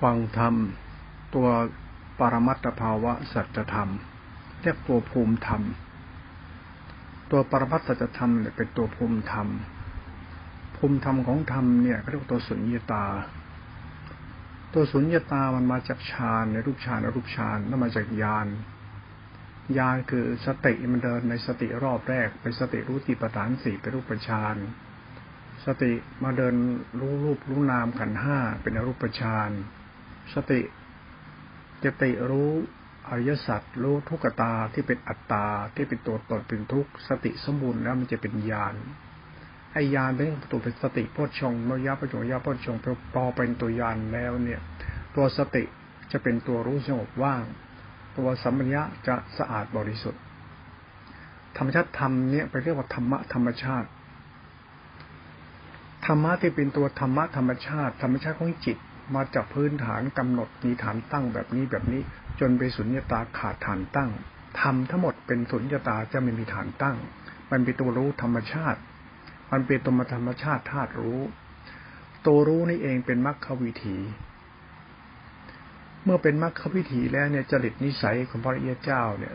ฟังธรรม ตัวปรมัตถภาวะสัจธรรม เรียกตัวภูมิธรรม ตัวปรมัตถสัจธรรมเนี่ยเป็นตัวภูมิธรรม ภูมิธรรมของธรรมเนี่ยเรียกตัวสุญญตา ตัวสุญญตามันมาจากฌานในรูปฌานในรูปฌานนั่นมาจากญาณญาณคือสติมันเดินในสติรอบแรก เป็นสติรู้ติปฐานสี่เป็นรูปฌาน สติมาเดินรู้รูปรู้นามขันห้าเป็นอรูปฌานสติจติรู้อริยสัจรู้ทุกตาที่เป็นอัตตาที่เป็นตัวตนเป็นทุกสติสมบูรณ์แล้วมันจะเป็นญาณไอ้ญาณเป็นตัวเป็นสติโพชฌงมยาปจงยาพชงพอเป็นตัวญาณแล้วเนี่ย ตัวสติจะเป็นตัวรู้สงบว่าง ตัวสัมปัญญะจะสะอาดบริสุทธิ์ ธรรมชาติธรรมเนี่ยไปเรียกว่าธรรมะธรรมชาติ ธรรมะที่เป็นตัวธรรมะธรรมชาติธรรมชาติของจิตมาจากพื้นฐานกำหนดมีฐานตั้งแบบนี้แบบนี้ จนไปสุญญตาขาดฐานตั้งทำทั้งหมดเป็นสุญญตาจะไม่มีฐานตั้ง มันเป็นตัวรู้ธรรมชาติ มันเป็นตัวธรรมชาติธาตุรู้ ตัวรู้นี่เองเป็นมรรควิถี เมื่อเป็นมรรควิถีแล้วเนี่ยจริตนิสัยของพระริยเจ้าเนี่ย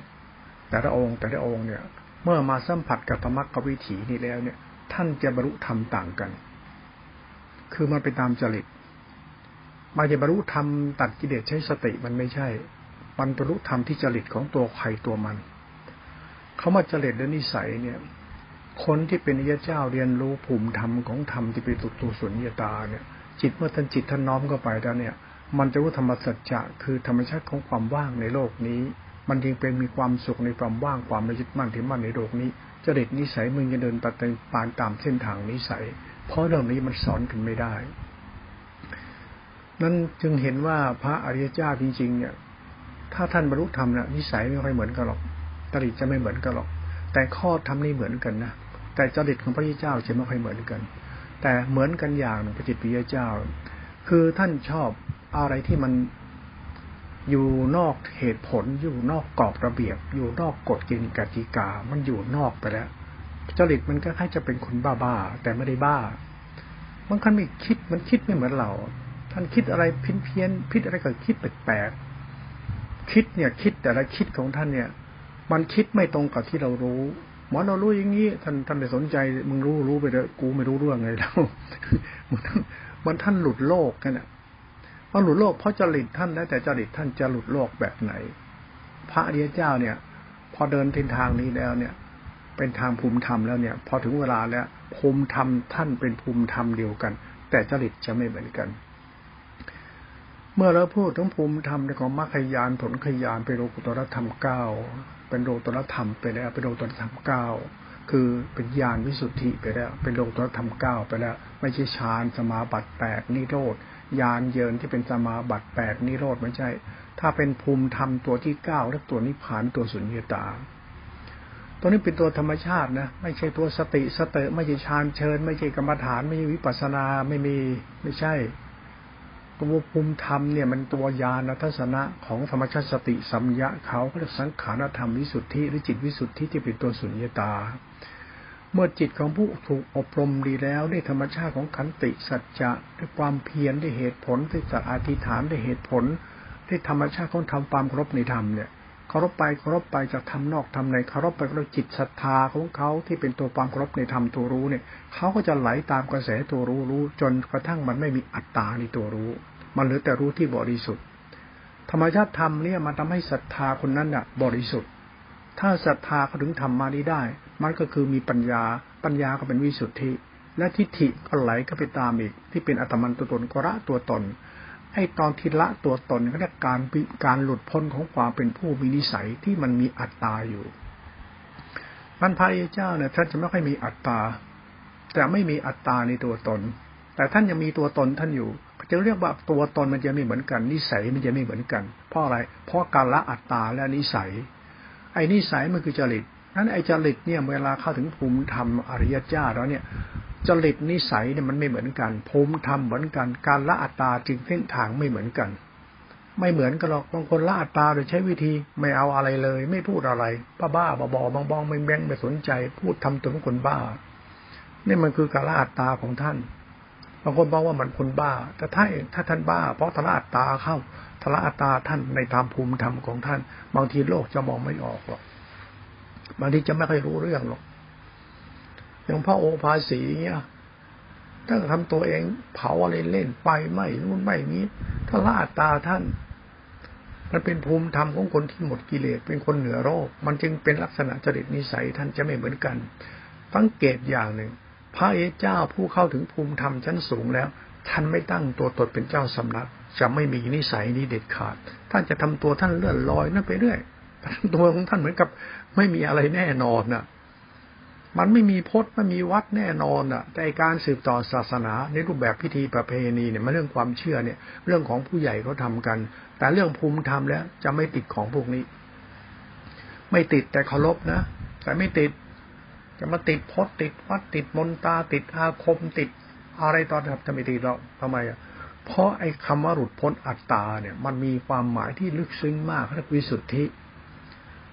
แต่ละองค์แต่ละองค์เนี่ย เมื่อมาสัมผัสกับธรรมะวิถีนี่แล้วเนี่ย ท่านจะบรรลุธรรมต่างกัน คือมันไปตามจริตมาจะบรรลุธรรมตัดกิเลสใช้สติมันไม่ใช่มันบรรลุธรรมที่จริตของตัวใครตัวมันเขามาจริตและนิสัยเนี่ย คนที่เป็นอิยเจ้าเรียนรู้ภูมิธรรมของธรรมที่เป็นตุตัวสุญญตาเนี่ย จิตเมื่อท่านจิตท่านน้อมเข้าไปแล้วเนี่ย มันจะรู้ธรรมสัจจะคือธรรมชาติของความว่างในโลกนี้ มันจึงเป็นมีความสุขในความว่างความไม่ยึดมั่นถือมั่นในโลกนี้จริตนิสัยมึงจะเดินตัดปานตามเส้นทางนิสัย เพราะเรื่องนี้มันสอนกันไม่ได้ นั้นจึงเห็นว่าพระอริยเจ้าจริง ๆ เนี่ย ถ้าท่านบรรลุธรรมเนี่ยนิสัยไม่ค่อยเหมือนกันหรอกจริตจะไม่เหมือนกันหรอก แต่ข้อทำนี่เหมือนกันนะแต่จริตของพระพุทธเจ้าจะไม่ค่อยเหมือนกัน แต่เหมือนกันอย่างหนึ่งพระจิตปิยเจ้า คือท่านชอบอะไรที่มันอยู่นอกเหตุผล อยู่นอกกรอบระเบียบ อยู่นอกกฎเกณฑ์กติกา มันอยู่นอกไปแล้ว จริตมันก็คล้าจะเป็นคนบ้าๆแต่ไม่ได้บ้าบางครั้งไม่คิดมันคิดไม่เหมือนเรา ท่านคิดอะไรพินเพี้ยนพิดอะไรก็คิดแปลกๆคิดเนี่ย คิดแต่ละคิดของท่านเนี่ย มันคิดไม่ตรงกับที่เรารู้หมอเรารู้อย่างนี้ท่านท่านไม่สนใจมึงรู้รู้ไปเถอะกูไม่รู้เรื่องไงแล้วมันท่านมันท่านหลุดโลกกันเนี่ยพอหลุดโลกเพราะจริตท่านแล้วแต่จริตท่านจะหลุดโลกแบบไหน พระอริยเจ้าเนี่ย พอเดินทิศทางนี้แล้วเนี่ย เป็นทางภูมิธรรมแล้วเนี่ย พอถึงเวลาแล้วภูมิธรรมท่านเป็นภูมิธรรมเดียวกัน แต่จริตจะไม่เหมือนกัน เมื่อเราพูดถึงภูมิธรรมในของมรรคยานผลขยานเป็นโลกุตรธรรมเก้าเป็นโลกุตรธรรมไปแล้วเป็นโลกุตรธรรมเก้าคือเป็นญาณวิสุทธิไปแล้ว เป็นโลกุตรธรรมเก้าไปแล้ว ไม่ใช่ฌานสมาบัติแปดนิโรธญาณเยินที่เป็นสมาบัติแปดนิโรธไม่ใช่ ถ้าเป็นภูมิธรรมตัวที่เก้าและตัวนิพพานตัวสุญญตา ตัวนี้เป็นตัวธรรมชาตินะ ไม่ใช่ตัวสติสเตไม่ใช่ฌานเชิญ ไม่ใช่กรรมฐาน ไม่ใช่วิปัสนาไม่มีไม่ใช่ตัวภูมิธรรมเนี่ยมันตัวยานทัศนะของธรรมชาติสติสัมยะเขาก็จะสังขารธรรมวิสุทธิหรือจิตวิสุทธิที่เป็นตัวสุญญตา เมื่อจิตของผู้ถูกอบรมดีแล้วด้วยธรรมชาติของขันติสัจจะด้วยความเพียรด้วยเหตุผลด้วยสัตอธิษฐานด้วยเหตุผลด้วยธรรมชาติของทำความครบในธรรมเนี่ย เคารพไปเคารพไปจากทำนอกทำในเคารพไปก็จิตศรัทธาของเขาที่เป็นตัวความเคารพในธรรมตัวรู้เนี่ยเขาก็จะไหลตามกระแสตัวรู้รู้ จนกระทั่งมันไม่มีอัตตาในตัวรู้ มันเหลือแต่รู้ที่บริสุทธิ์ ธรรมชาติธรรมเนี่ยมันทำให้ศรัทธาคนนั้นน่ะ บริสุทธิ์ ถ้าศรัทธาเขาถึงทำมานี้ได้ มันก็คือมีปัญญา ปัญญาก็เป็นวิสุทธิ และทิฏฐิก็ไหลก็ไปตามอีก ที่เป็นอัตมันตัวตนก็ละตัวตน ไอ้ตอนทิละตัวตนก็เรียกการการหลุดพ้นของความเป็นผู้มีนิสัยที่มันมีอัตตาอยู่มันพระเจ้าเนี่ยท่านจะไม่ค่อยมีอัตตา แต่ไม่มีอัตตาในตัวตน แต่ท่านยังมีตัวตนท่านอยู่จะเรียกว่าตัวตนมันจะไม่เหมือนกัน นิสัยมันจะไม่เหมือนกัน เพราะอะไร เพราะการละอัตตาและนิสัย ไอ้นิสัยมันคือจริตนั้นไอ้จริตเนี่ยเวลาเข้าถึงภูมิธรรมอริยเจ้าแล้วเนี่ย จริตนิสัยเนี่ยมันไม่เหมือนกันภูมิธรรมเหมือนกัน การละอัตตาจึงเส้นทางไม่เหมือนกัน ไม่เหมือนกันหรอกบางคนละอัตตาโดยใช้วิธีไม่เอาอะไรเลย ไม่พูดอะไรบ้าบ้าบอบอบองบองไม่แบงไม่สนใจ พูดทำตัวเป็นคนบ้านี่มันคือการละอัตตาของท่านบางคนบอกว่ามันคนบ้า แต่ถ้าถ้าท่านบ้า เพราะทละอัตตาเข้าทละอัตตาท่านในตามภูมิธรรมของท่าน บางทีโลกจะมองไม่ออกหรอกบางทีจะไม่ค่อยรู้เรื่องหรอก อย่างพระโอภาสีเนี่ยถ้าทำตัวเองเผาอะไรเล่นไปไหม่นู่นไหม่นี้ทละอัตตาท่าน มันเป็นภูมิธรรมของคนที่หมดกิเลสเป็นคนเหนือโรค มันจึงเป็นลักษณะจริตนิสัยท่านจะไม่เหมือนกันสังเกตอย่างหนึ่ง พระเอเจ้าผู้เข้าถึงภูมิธรรมชั้นสูงแล้ว ท่านไม่ตั้งตัวตนเป็นเจ้าสำนัก จะไม่มีนิสัยนี้เด็ดขาด ท่านจะทำตัวท่านเลื่อนลอยนั่นไปเรื่อยตัวของท่านเหมือนกับ ไม่มีอะไรแน่นอนน่ะ มันไม่มีพจน์ไม่มีวัดแน่นอนอะ แต่การสืบต่อศาสนาในรูปแบบพิธีประเพณีเนี่ยมันเรื่องความเชื่อเนี่ย เรื่องของผู้ใหญ่เขาทากัน แต่เรื่องภูมิธรรมแล้วจะไม่ติดของพวกนี้ ไม่ติดแต่เคารพนะแต่ไม่ติด จะมาติดพจน์ติดวัดติดมนตาติดอาคมติดอะไรตอนครับทำไมติดเราทำไมอะเพราะไอ้คำว่าหลุดพ้นอัตตาเนี่ย มันมีความหมายที่ลึกซึ้งมากเรียกวิสุทธิ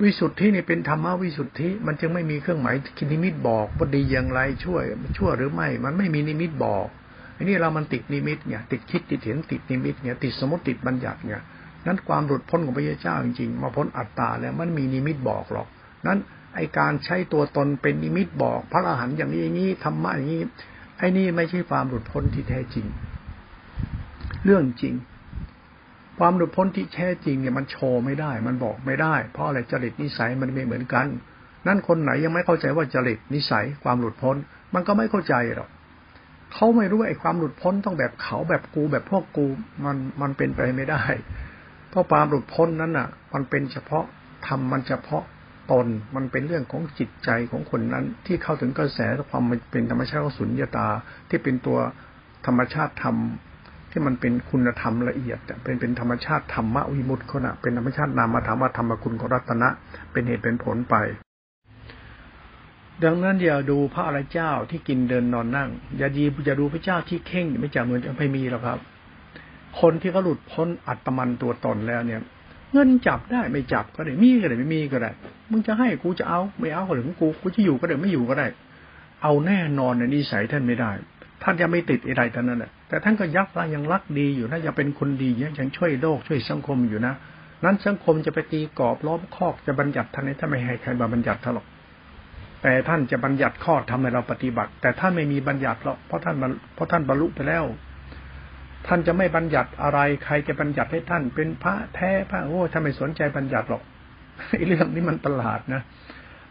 วิสุทธินี่เป็นธรรมวิสุทธิ มันจึงไม่มีเครื่องหมายคินิมิตบอกว่าดีอย่างไรช่วยชั่วหรือไม่ มันไม่มีนิมิตบอกอันนี้เรามันติดนิมิตเนี่ยติดคิดติดเห็นติดนิมิตเนี่ยติดสมมติติดบัญญัติเนี่ยนั้นความหลุดพ้นของพระเจ้าจริงๆมาพ้นอัตตาแล้วมันมีนิมิตบอกหรอก นั้นไอการใช้ตัวตนเป็นนิมิตบอก พระอรหันต์อย่างนี้อย่างนี้ธรรมะอย่างนี้ไอ้นี่ไม่ใช่ความหลุดพ้นที่แท้จริง เรื่องจริง ความหลุดพ้นที่แท้จริงเนี่ยมันโชว์ไม่ได้ มันบอกไม่ได้ เพราะอะไรจริตนิสัยมันไม่เหมือนกัน นั่นคนไหนยังไม่เข้าใจว่าจริตนิสัยความหลุดพ้น มันก็ไม่เข้าใจหรอกเขาไม่รู้ไอ้ความหลุดพ้นต้องแบบเขาแบบกูแบบพวกกูมันมันเป็นไปไม่ได้ เพราะความหลุดพ้นนั้นอะ มันเป็นเฉพาะทำมันเฉพาะตนมันเป็นเรื่องของจิตใจของคนนั้น ที่เข้าถึงกระแสความเป็นธรรมชาติของสุญญาตาที่เป็นตัวธรรมชาติธรรม ที่มันเป็นคุณธรรมละเอียดเป็นเป็นธรรมชาติธรรมวิมุตติเขานะเป็นธรรมชาตินามธรรมธรรมคุณของรัตนะ เป็นเหตุเป็นผลไป ดังนั้นอย่าดูพระอริยเจ้าที่กินเดินนอนนั่ง อย่าดีอย่าดูพระเจ้าที่เข่งไม่จะเหมือนจะไม่มีหรอกครับ คนที่เขาหลุดพ้นอัตมันตัวตนแล้วเนี่ย เงินจับได้ไม่จับก็ได้มีก็ได้ไม่มีก็ได้มึงจะให้กูจะเอาไม่เอาก็เรื่อของกูกูจะอยู่ก็ได้ไม่อยู่ก็ได้ เอาแน่นอนในนิสัยท่านไม่ได้ ท่านจะไม่ติดอะไรท่านนั้นแหละ แต่ท่านก็ยักษ์ยังรักดีอยู่นะยังเป็นคนดียังช่วยโลกช่วยสังคมอยู่นะนั้นสังคมจะไปตีกรอบล้อมคอกจะบัญญัติท่านนี้ถ้าไม่ให้ใครมาบัญญัติท่านหรอกแต่ท่านจะบัญญัติข้อทำให้เราปฏิบัติ แต่ท่านไม่มีบัญญัติหรอกเพราะท่านเพราะท่านบรรลุไปแล้ว ท่านจะไม่บัญญัติอะไร ใครจะบัญญัติให้ท่าน เป็นพระแท้พระโอ้ท่านไม่สนใจบัญญัติหรอกไอ้เรื่องนี้มันประหลาดนะ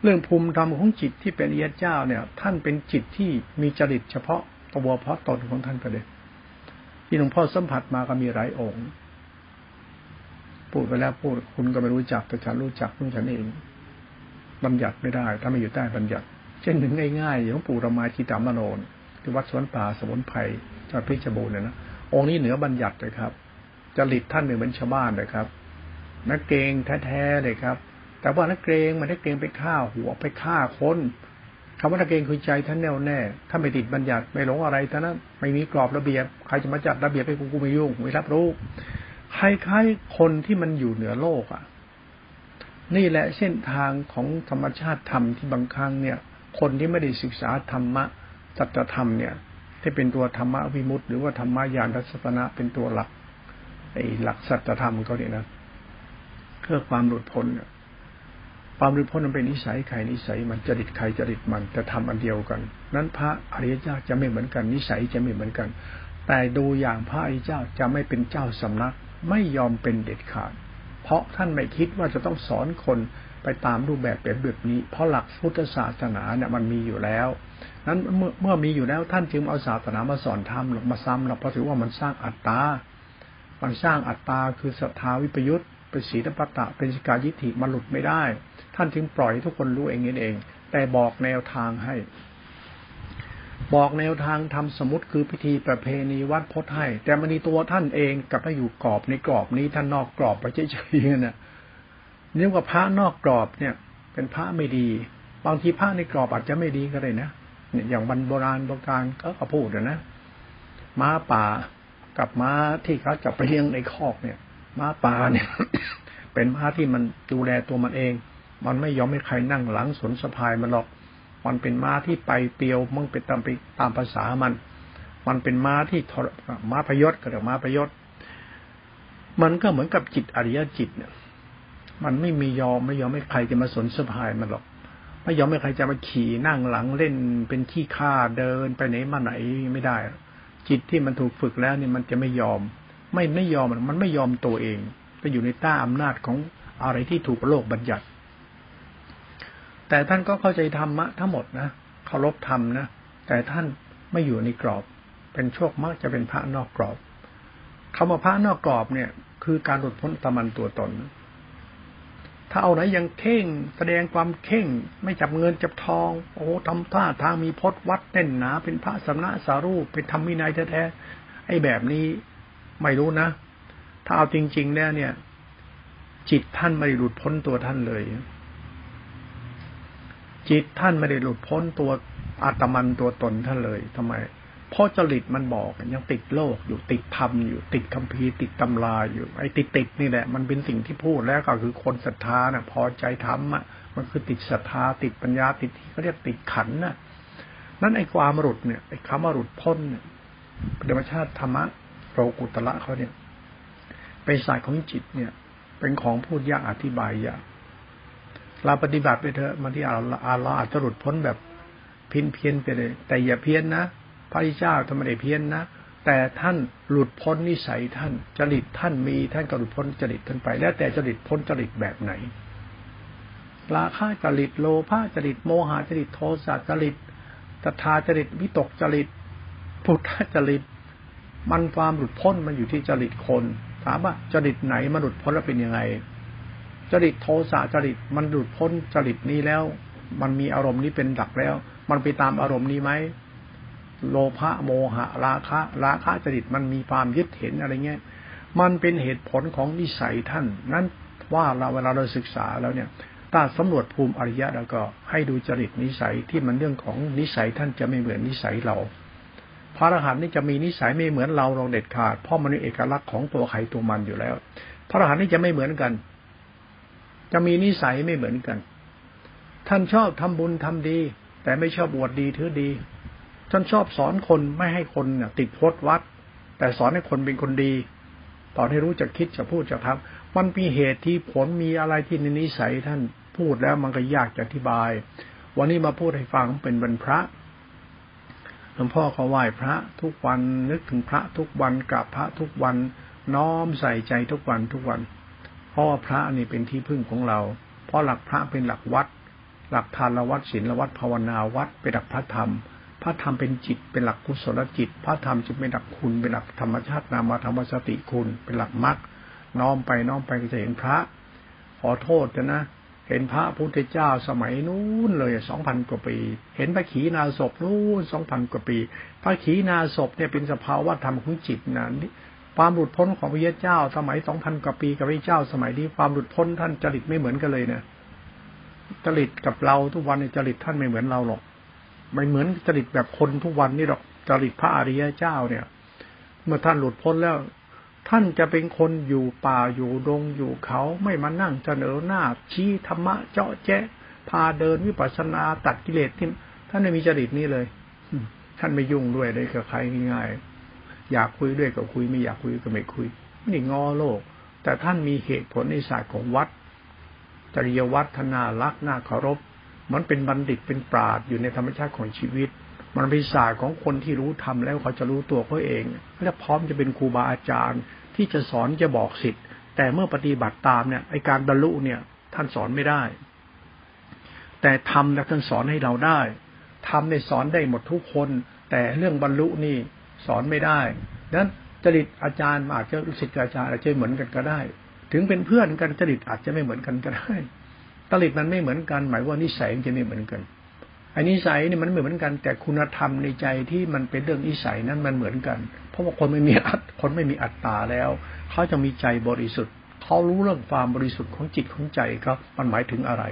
เรื่องภูมิธรรมของจิตที่เป็นเอียเจ้าเนี่ย ท่านเป็นจิตที่มีจริตเฉพาะตัวเพราะตนของท่านไปเลย ที่หลวงพ่อสัมผัสมาก็มีหลายองค์พูดไปแล้วพูดคุณก็ไม่รู้จักแต่ฉันรู้จักเพื่อฉันเองบัญญัติไม่ได้ ถ้าไม่อยู่ใต้บัญญัติ เช่นถึงง่ายๆอย่างปู่ระมาชิตามโนนที่วัดสวนป่าสมุนไพรจังหวัดเพชรบูรณ์เนี่ยนะองค์นี้เหนือบัญญัติเลยครับจริตท่านเหมือนชาวบ้านเลยครับ นักเกงแท้ๆเลยครับ แต่ว่านักเกงมันนักเกงไปฆ่าหัวไปฆ่าคน คำว่านักเกงคือใจท่านแน่วแน่ ถ้าไม่ติดบัญญัติไม่หลงอะไรท่านั้นไม่มีกรอบระเบียบ ใครจะมาจัดระเบียบให้กูกูไม่ยุ่งไม่รับรู้คล้ายๆคนที่มันอยู่เหนือโลกอะ นี่แหละเส้นทางของธรรมชาติธรรมที่บางครั้งเนี่ย คนที่ไม่ได้ศึกษาธรรมะสัจธรรมเนี่ยที่เป็นตัวธรรมะวิมุตติ หรือว่าธรรมะญาณทัศนะเป็นตัวหลักไอ้หลักสัจธรรมเขาเนี่ยนะเพื่อความหลุดพ้นเนี่ย ความหลุดพ้นมันเป็นนิสัยใครนิสัยมันจริตใครจริตมันจะทำอันเดียวกัน นั้นพระอริยเจ้าจะไม่เหมือนกันนิสัยจะไม่เหมือนกัน แต่ดูอย่างพระอริยเจ้าจะไม่เป็นเจ้าสำนัก ไม่ยอมเป็นเด็ดขาด เพราะท่านไม่คิดว่าจะต้องสอนคนไปตามรูปแบบแบบแบบนี้ เพราะหลักพุทธศาสนาเนี่ยมันมีอยู่แล้ว นั้นเมื่อเมื่อมีอยู่แล้วท่านจึงเอาศาสนามาสอนธรรมหรอกมาซ้ำหรอกเพราะถือว่ามันสร้างอัตตา มันสร้างอัตตาคือศรัทธาวิปยุตเป็นศีลปัตตะเป็นสกายิธิมันหลุดไม่ได้ ท่านจึงปล่อยทุกคนรู้เองนี่เอง แต่บอกแนวทางให้ บอกแนวทางทำสมุติคือพิธีประเพณีวัดพจน์ให้ แต่มันมีตัวท่านเองกับให้อยู่กรอบในกรอบนี้ท่านนอกกรอบไปเฉยๆเนี่ยนี่ว่าพระนอกกรอบเนี่ย เป็นพระไม่ดี บางทีพระในกรอบอาจจะไม่ดีก็ได้นะเนี่ยอย่างบรรโบราณโบราณก็ก็พูดนะม้าป่ากับม้าที่เขาจะไปเลี้ยงในคอกเนี่ย ม้าป่าเนี่ย เป็นม้าที่มันดูแลตัวมันเอง มันไม่ยอมให้ใครนั่งหลังสนสะพายมันหรอก มันเป็นม้าที่ไปเปียวมั่งไปตามไปตามภาษามัน มันเป็นม้าที่ม้าพยศก็เรียกม้าพยศ มันก็เหมือนกับจิตอริยจิตเนี่ย มันไม่มียอมไม่ยอมไม่ใครจะมาสนสะพายมันหรอก ไม่ยอมไม่ใครจะมาขี่นั่งหลังเล่นเป็นขี้ข้าเดินไปไหนมาไหนไม่ได้ จิตที่มันถูกฝึกแล้วเนี่ยมันจะไม่ยอม ไม่ไม่ยอมมันไม่ยอมตัวเองไปอยู่ในต้าอำนาจของอะไรที่ถูกโลกบัญญัติ แต่ท่านก็เข้าใจธรรมะทั้งหมดนะเคารพธรรมนะแต่ท่านไม่อยู่ในกรอบ เป็นโชคมากจะเป็นพระนอกกรอบคำว่าพระนอกกรอบเนี่ย คือการหลุดพ้นตมันตัวตน ถ้าเอาไหนยังเข่ง แสดงความเข่ง ไม่จับเงินจับทอง โอ้ทำท่าทางมีพจน์วัดแน่นหนา เป็นพระสำนักสารูปเป็นธรรมวินัยแท้ๆไอ้แบบนี้ไม่รู้นะ ถ้าเอาจริงๆเนี่ย จิตท่านไม่หลุดพ้นตัวท่านเลย จิตท่านไม่ได้หลุดพ้นตัวอาตมันตัวตนท่านเลยทำไม เพราะจริตมันบอกยังติดโลกอยู่ติดธรรมอยู่ติดคัมภีร์ติดตำราอยู่ ไอ้ติดติดนี่แหละ มันเป็นสิ่งที่พูดแล้วก็คือคนศรัทธาน่ะ พอใจธรรมอะมันคือติดศรัทธาติดปัญญาติดที่เขาเรียกติดขันน่ะนั่นไอ้ความหลุดเนี่ยไอ้คำว่าหลุดพ้นเนี่ยธรรมชาติธรรมะโรกุตละเขาเนี่ยเป็นสายของจิตเนี่ย เป็นของพูดยากอธิบายยาก เราปฏิบัติไปเถอะมาที่อาเราอาจจะหลุดพ้นแบบเพี้ยนเพี้ยนไปเลย แต่อย่าเพี้ยนนะพระเจ้าทำไมได้เพี้ยนนะแต่ท่านหลุดพ้นนิสัยท่าน จริตท่านมีท่านก็หลุดพ้นจริตท่านไป แล้วแต่จริตพ้นจริตแบบไหนราคะจริตโลภะจริตโมหะจริตโทสะจริตตถาจริตวิตกจริตพุทธจริต มันความหลุดพ้นมันอยู่ที่จริตคน ถามว่าจริตไหนมันหลุดพ้นแล้วเป็นยังไง จริตโทสะจริตมันหลุดพ้นจริตนี้แล้ว มันมีอารมณ์นี้เป็นหลักแล้ว มันไปตามอารมณ์นี้ไหมโลภะโมหะ ราคะ ราคะจริตมันมีความยึดเห็นอะไรเงี้ย มันเป็นเหตุผลของนิสัยท่าน นั้นว่าเราเวลาเราศึกษาแล้วเนี่ย ถ้าสำรวจภูมิอริยะแล้วก็ให้ดูจริตนิสัยที่มันเรื่องของนิสัยท่านจะไม่เหมือนนิสัยเรา พระอรหันต์นี่จะมีนิสัยไม่เหมือนเราเราเด็ดขาด เพราะมันมีเอกลักษณ์ของตัวใครตัวมันอยู่แล้ว พระอรหันต์นี่จะไม่เหมือนกัน จะมีนิสัยไม่เหมือนกัน ท่านชอบทำบุญทำดี แต่ไม่ชอบบวชดีถือดี ท่านชอบสอนคนไม่ให้คนเนี่ยติดพจวัด แต่สอนให้คนเป็นคนดีตอนให้รู้จะคิดจะพูดจะทำมันมีเหตุที่ผลมีอะไรที่ในนิสัยท่านพูดแล้วมันก็ยากจะอธิบาย วันนี้มาพูดให้ฟังเป็นวันพระหลวงพ่อเขาไหว้พระทุกวันนึกถึงพระทุกวันกราบพระทุกวันน้อมใส่ใจทุกวันทุกวัน เพราะว่าพระนี่เป็นที่พึ่งของเรา เพราะหลักพระเป็นหลักวัด หลักทานวัดศีลวัดภาวนาวัดเป็นหลักพระธรรม พระธรรมเป็นจิตเป็นหลักกุศลจิต พระธรรมจะเป็นหลักคุณเป็นหลักธรรมชาตินามธรรมสติคุณ เป็นหลักมรรคน้อมไปน้อมไปก็จะเห็นพระ ขอโทษนะ เห็นพระพุทธเจ้าสมัยนู้นเลยสองพันกว่าปี เห็นพระขีณาสพนู้นสองพันกว่าปี พระขีณาสพเนี่ยเป็นสภาวะธรรมของจิตนะ ความหลุดพ้นของพระเจ้า สมัยสองพันกว่าปีกับพระเจ้า สมัยนี้ความหลุดพ้นท่านจริตไม่เหมือนกันเลยเนี่ยจริตกับเราทุกวันในจริตท่านไม่เหมือนเราหรอกไม่เหมือนจริตแบบคนทุกวันนี่หรอกจริตพระอริยเจ้าเนี่ย เมื่อท่านหลุดพ้นแล้ว ท่านจะเป็นคนอยู่ป่าอยู่ดงอยู่เขาไม่มานั่งเสนอหน้าชี้ธรรมะเจาะแจ๊ะพาเดินวิปัสสนาตัดกิเลสที่ท่านไม่มีจริตนี้เลยท่านไม่ยุ่งด้วยเลยกับใครง่ายๆ อยากคุยด้วยก็คุยไม่อยากคุยก็ไม่คุย ไม่งอโลก แต่ท่านมีเหตุผลในศาสตร์ของวัด จริยวัฒนารักน่าเคารพ มันเป็นบัณฑิตเป็นปราดอยู่ในธรรมชาติของชีวิต มันเป็นศาสตร์ของคนที่รู้ทำแล้วเขาจะรู้ตัวเขาเอง และพร้อมจะเป็นครูบาอาจารย์ ที่จะสอนจะบอกสิทธิ์แต่เมื่อปฏิบัติตามเนี่ยไอการบรรลุเนี่ย ท่านสอนไม่ได้ แต่ทำแล้วท่านสอนให้เราได้ทำในสอนได้หมดทุกคน แต่เรื่องบรรลุนี่ สอนไม่ได้นั้นจริตอาจารย์อาจจะรู้สึกอาจารย์อาจจะเหมือนกันก็ได้ ถึงเป็นเพื่อนกันจริตอาจจะไม่เหมือนกันก็ได้จริตมันไม่เหมือนกัน หมายว่านิสัยจะไม่เหมือนกันอันนิสัยนี่มันไม่เหมือนกัน แต่คุณธรรมในใจที่มันเป็นเรื่องนิสัยนั้นมันเหมือนกัน เพราะว่าคนไม่มีอัตคนไม่มีอัตตาแล้ว เขาจะมีใจบริสุทธิ์เขารู้เรื่องความบริสุทธิ์ของจิตของใจเขามันหมายถึงอะไร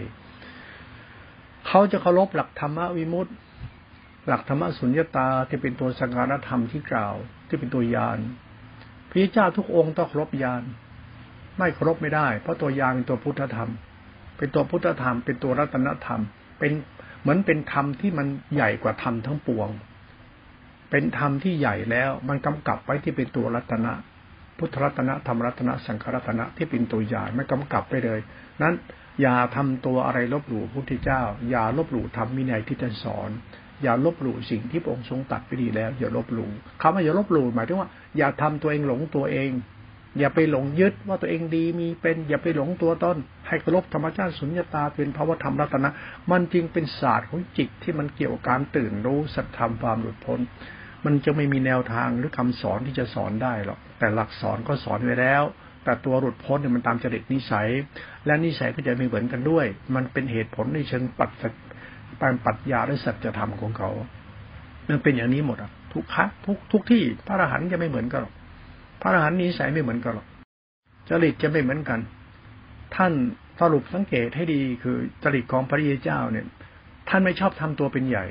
เขาจะเคารพหลักธรรมวิมุตติ หลักธรรมสุญญาตาที่เป็นตัวสังขารธรรมที่กล่าว ที่เป็นตัวยานพระเจ้าทุกองค์ต้องครบยานไม่ครบไม่ได้ เพราะตัวยานเป็นตัวพุทธธรรม เป็นตัวพุทธธรรม เป็นตัวรัตนธรรม เป็นเหมือนเป็นธรรมที่มันใหญ่กว่าธรรมทั้งปวง เป็นธรรมที่ใหญ่แล้วมันกำกับไว้ที่เป็นตัวรัตนะ พุทธรัตนะธรรมรัตนะสังขรัตนะที่เป็นตัวใหญ่ไม่กำกับไปเลย นั้นอย่าทำตัวอะไรลบหลู่พุทธเจ้า อย่าลบหลู่ธรรมมินัยที่ท่านสอน อย่าลบหลู่สิ่งที่พระองค์ทรงตัดไปดีแล้ว อย่าลบหลู่คำว่าอย่าลบหลู่หมายถึงว่า อย่าทำตัวเองหลงตัวเอง อย่าไปหลงยึดว่าตัวเองดีมีเป็น อย่าไปหลงตัวตนให้เคารพธรรมชาติสุญญตาเป็นภาวธรรมรัตนะ มันจริงเป็นศาสตร์ของจิตที่มันเกี่ยวกับการตื่นรู้สัจธรรมความหลุดพ้น มันจะไม่มีแนวทางหรือคำสอนที่จะสอนได้หรอกแต่หลักสอนก็สอนไว้แล้วแต่ตัวหลุดพ้นเนี่ยมันตามจริตนิสัย และนิสัยก็จะไม่เหมือนกันด้วย มันเป็นเหตุผลในเชิงปัจ จัยปัจญาและสัจธรรมของเขามันเป็นอย่างนี้หมดอะทุกครั้งทุกทุกที่พระอรหันต์จะไม่เหมือนกันหรอกพระอรหันต์นิสัยไม่เหมือนกันหรอกจริตจะไม่เหมือนกัน ท่านสรุปสังเกตให้ดีคือจริตของพระเยเจ้าเนี่ย ท่านไม่ชอบทำตัวเป็นใหญ่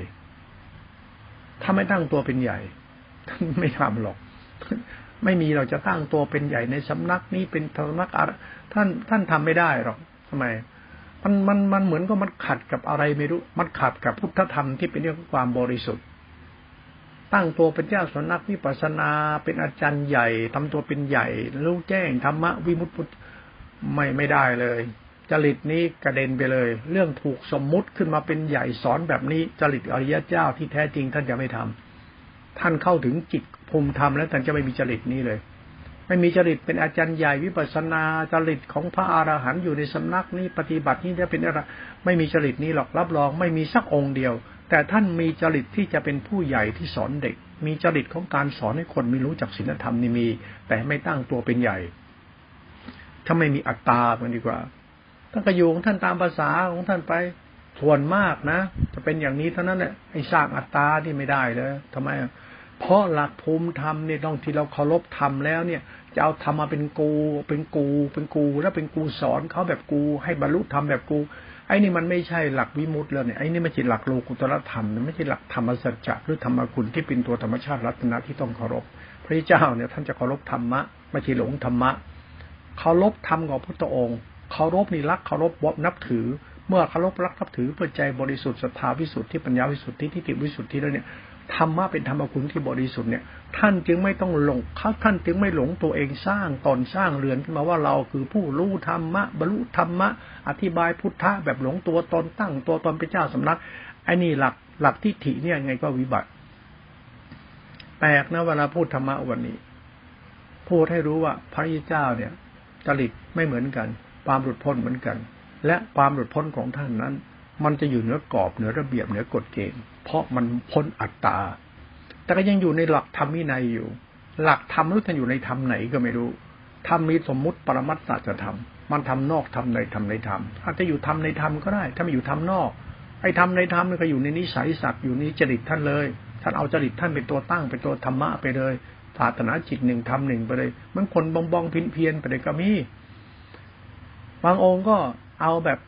ถ้าไม่ตั้งตัวเป็นใหญ่ท่านไม่ทำหรอก ไม่มีเราจะตั้งตัวเป็นใหญ่ในสำนักนี้เป็นสำนักอะไรท่านท่านทำไม่ได้หรอกทำไม มันมันมันเหมือนก็มันขัดกับอะไรไม่รู้ มันขัดกับพุทธธรรมที่เป็นเรื่องของความบริสุทธิ์ ตั้งตัวเป็นเจ้าสนักวิปัสนาเป็นอาจารย์ใหญ่ทำตัวเป็นใหญ่รู้แจ้งธรรมะวิมุตติไม่ไม่ได้เลย จริตนี้กระเด็นไปเลย เรื่องถูกสมมุติขึ้นมาเป็นใหญ่สอนแบบนี้ จริตอริยเจ้าที่แท้จริงท่านจะไม่ทำท่านเข้าถึงจิตภูมิธรรมแล้วท่านจะไม่มีจริตนี้เลย ไม่มีจริตเป็นอาจารย์ใหญ่วิปัสนาจริตของพระอรหันต์อยู่ในสำนักนี้ปฏิบัตินี้จะเป็นอะไรไม่มีจริตนี้หรอกรับรอง ไม่มีสักองค์เดียว แต่ท่านมีจริตที่จะเป็นผู้ใหญ่ที่สอนเด็ก มีจริตของการสอนให้คนมีรู้จักศีลธรรมนี่มี แต่ไม่ตั้งตัวเป็นใหญ่ ถ้าไม่มีอัตตามันดีกว่าท่านก็อยู่ของท่านตามภาษาของท่านไปส่วนมากนะ จะเป็นอย่างนี้เท่านั้นแหละไอ้สร้างอัตตาที่ไม่ได้เลยทำไม เพราะหลักภูมิธรรมเนี่ยต้องที่เราเคารพธรรมแล้วเนี่ย จะเอาธรรมมาเป็นกู เป็นกู เป็นกู แล้วเป็นกูสอนเขาแบบกู ให้บรรลุธรรมแบบกู ไอ้นี่มันไม่ใช่หลักวิมุตต์แล้วเนี่ย ไอ้นี่ไม่ใช่หลักโลกุตรธรรมไม่ใช่หลักธรรมสัจจะหรือธรรมคุณที่เป็นตัวธรรมชาติรัตนะที่ต้องเคารพ พระเจ้าเนี่ยท่านจะเคารพธรรมะ ไม่ใช่หลงธรรมะ เคารพธรรมของพระองค์ เคารพนี่รัก เคารพบนับถือ เมื่อเคารพรักนับถือเพื่อใจบริสุทธิ์ศรัทธาวิสุทธิปัญญาวิสุทธิทิฏฐิวิสุทธิแล้วเนี่ย ธรรมะเป็นธรรมคุณที่บริสุทธิ์เนี่ย ท่านจึงไม่ต้องหลงเขาท่านจึงไม่หลงตัวเองสร้างตนสร้างเรือนขึ้นมาว่าเราคือผู้รู้ธรรมะบรรลุธรรมะ อธิบายพุทธะแบบหลงตัวตนตั้งตัวตนเป็นเจ้าสำนักไอ้นี่หลักหลักทิฏฐิเนี่ยไงก็วิบัติแปลกนะเวลาพูดธรรมะวันนี้ พูดให้รู้ว่าพระเจ้าเนี่ยจริตไม่เหมือนกัน ความหลุดพ้นเหมือนกัน และความหลุดพ้นของท่านนั้น มันจะอยู่เหนือกรอบเหนือระเบียบเหนือกฎเกณฑ์ เพราะมันพ้นอัตตา แต่ก็ยังอยู่ในหลักธรรมวินัยอยู่ หลักธรรมรู้ท่านอยู่ในธรรมไหนก็ไม่รู้ธรรมมีสมมุติปรมัตถจธรรม มันทำนอกทำในทำในธรรมอาจจะอยู่ทำในธรรมก็ได้ ถ้าไม่อยู่ทำนอก ไอ้ทำในธรรมนี่ก็อยู่ในนิสัยสัตว์อยู่ในจริตท่านเลย ท่านเอาจริตท่านเป็นตัวตั้งเป็นตัวธรรมะไปเลยศาสนาจิตหนึ่งทำหนึ่งไปเลย มันคนบองบองพินเพียนไปเลยก็มีบางองค์ก็เอาแบบ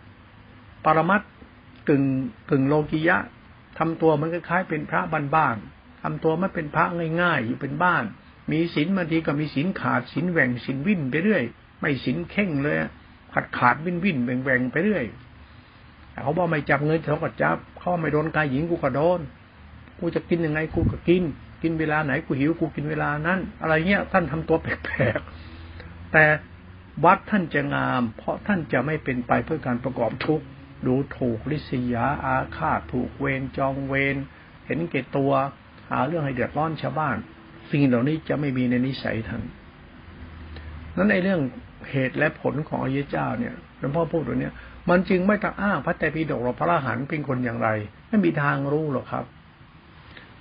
ปรมัตกึ่งกึ่งโลกิยะ ทำตัวมันคล้ายๆเป็นพระบ้านๆทำตัวไม่เป็นพระง่ายๆอยู่เป็นบ้าน มีศีลบางทีก็มีศีลขาดศีลแหว่งศีลวิ่นไปเรื่อย ไม่ศีลเข่งเลยขาดขาดวิ่นวิ่นแหว่งแหว่งไปเรื่อยเขาบอกไม่จับเงินเขาก็จับเขาไม่โดนกายหญิงกูก็โดนกูจะกินยังไงกูก็กิน กินเวลาไหนกูหิวกูกินเวลานั้น อะไรเงี้ยท่านทำตัวแปลกๆแต่วัดท่านจะงาม เพราะท่านจะไม่เป็นไปเพื่อการประกอบทุกข์ ดูถูกลิษยาอาฆาตถูกเวรจองเวรเห็นเกตตัว หาเรื่องให้เดือดร้อนชาวบ้าน สิ่งเหล่านี้จะไม่มีในนิสัยท่านนั้นในเรื่องเหตุและผลของอริยเจ้าเนี่ยหลวงพ่อพูดตัวเนี้ยมันจึงไม่ต้องอ้างพระแต่ปีดกหรอกพระอรหันต์เป็นคนอย่างไร ไม่มีทางรู้หรอกครับ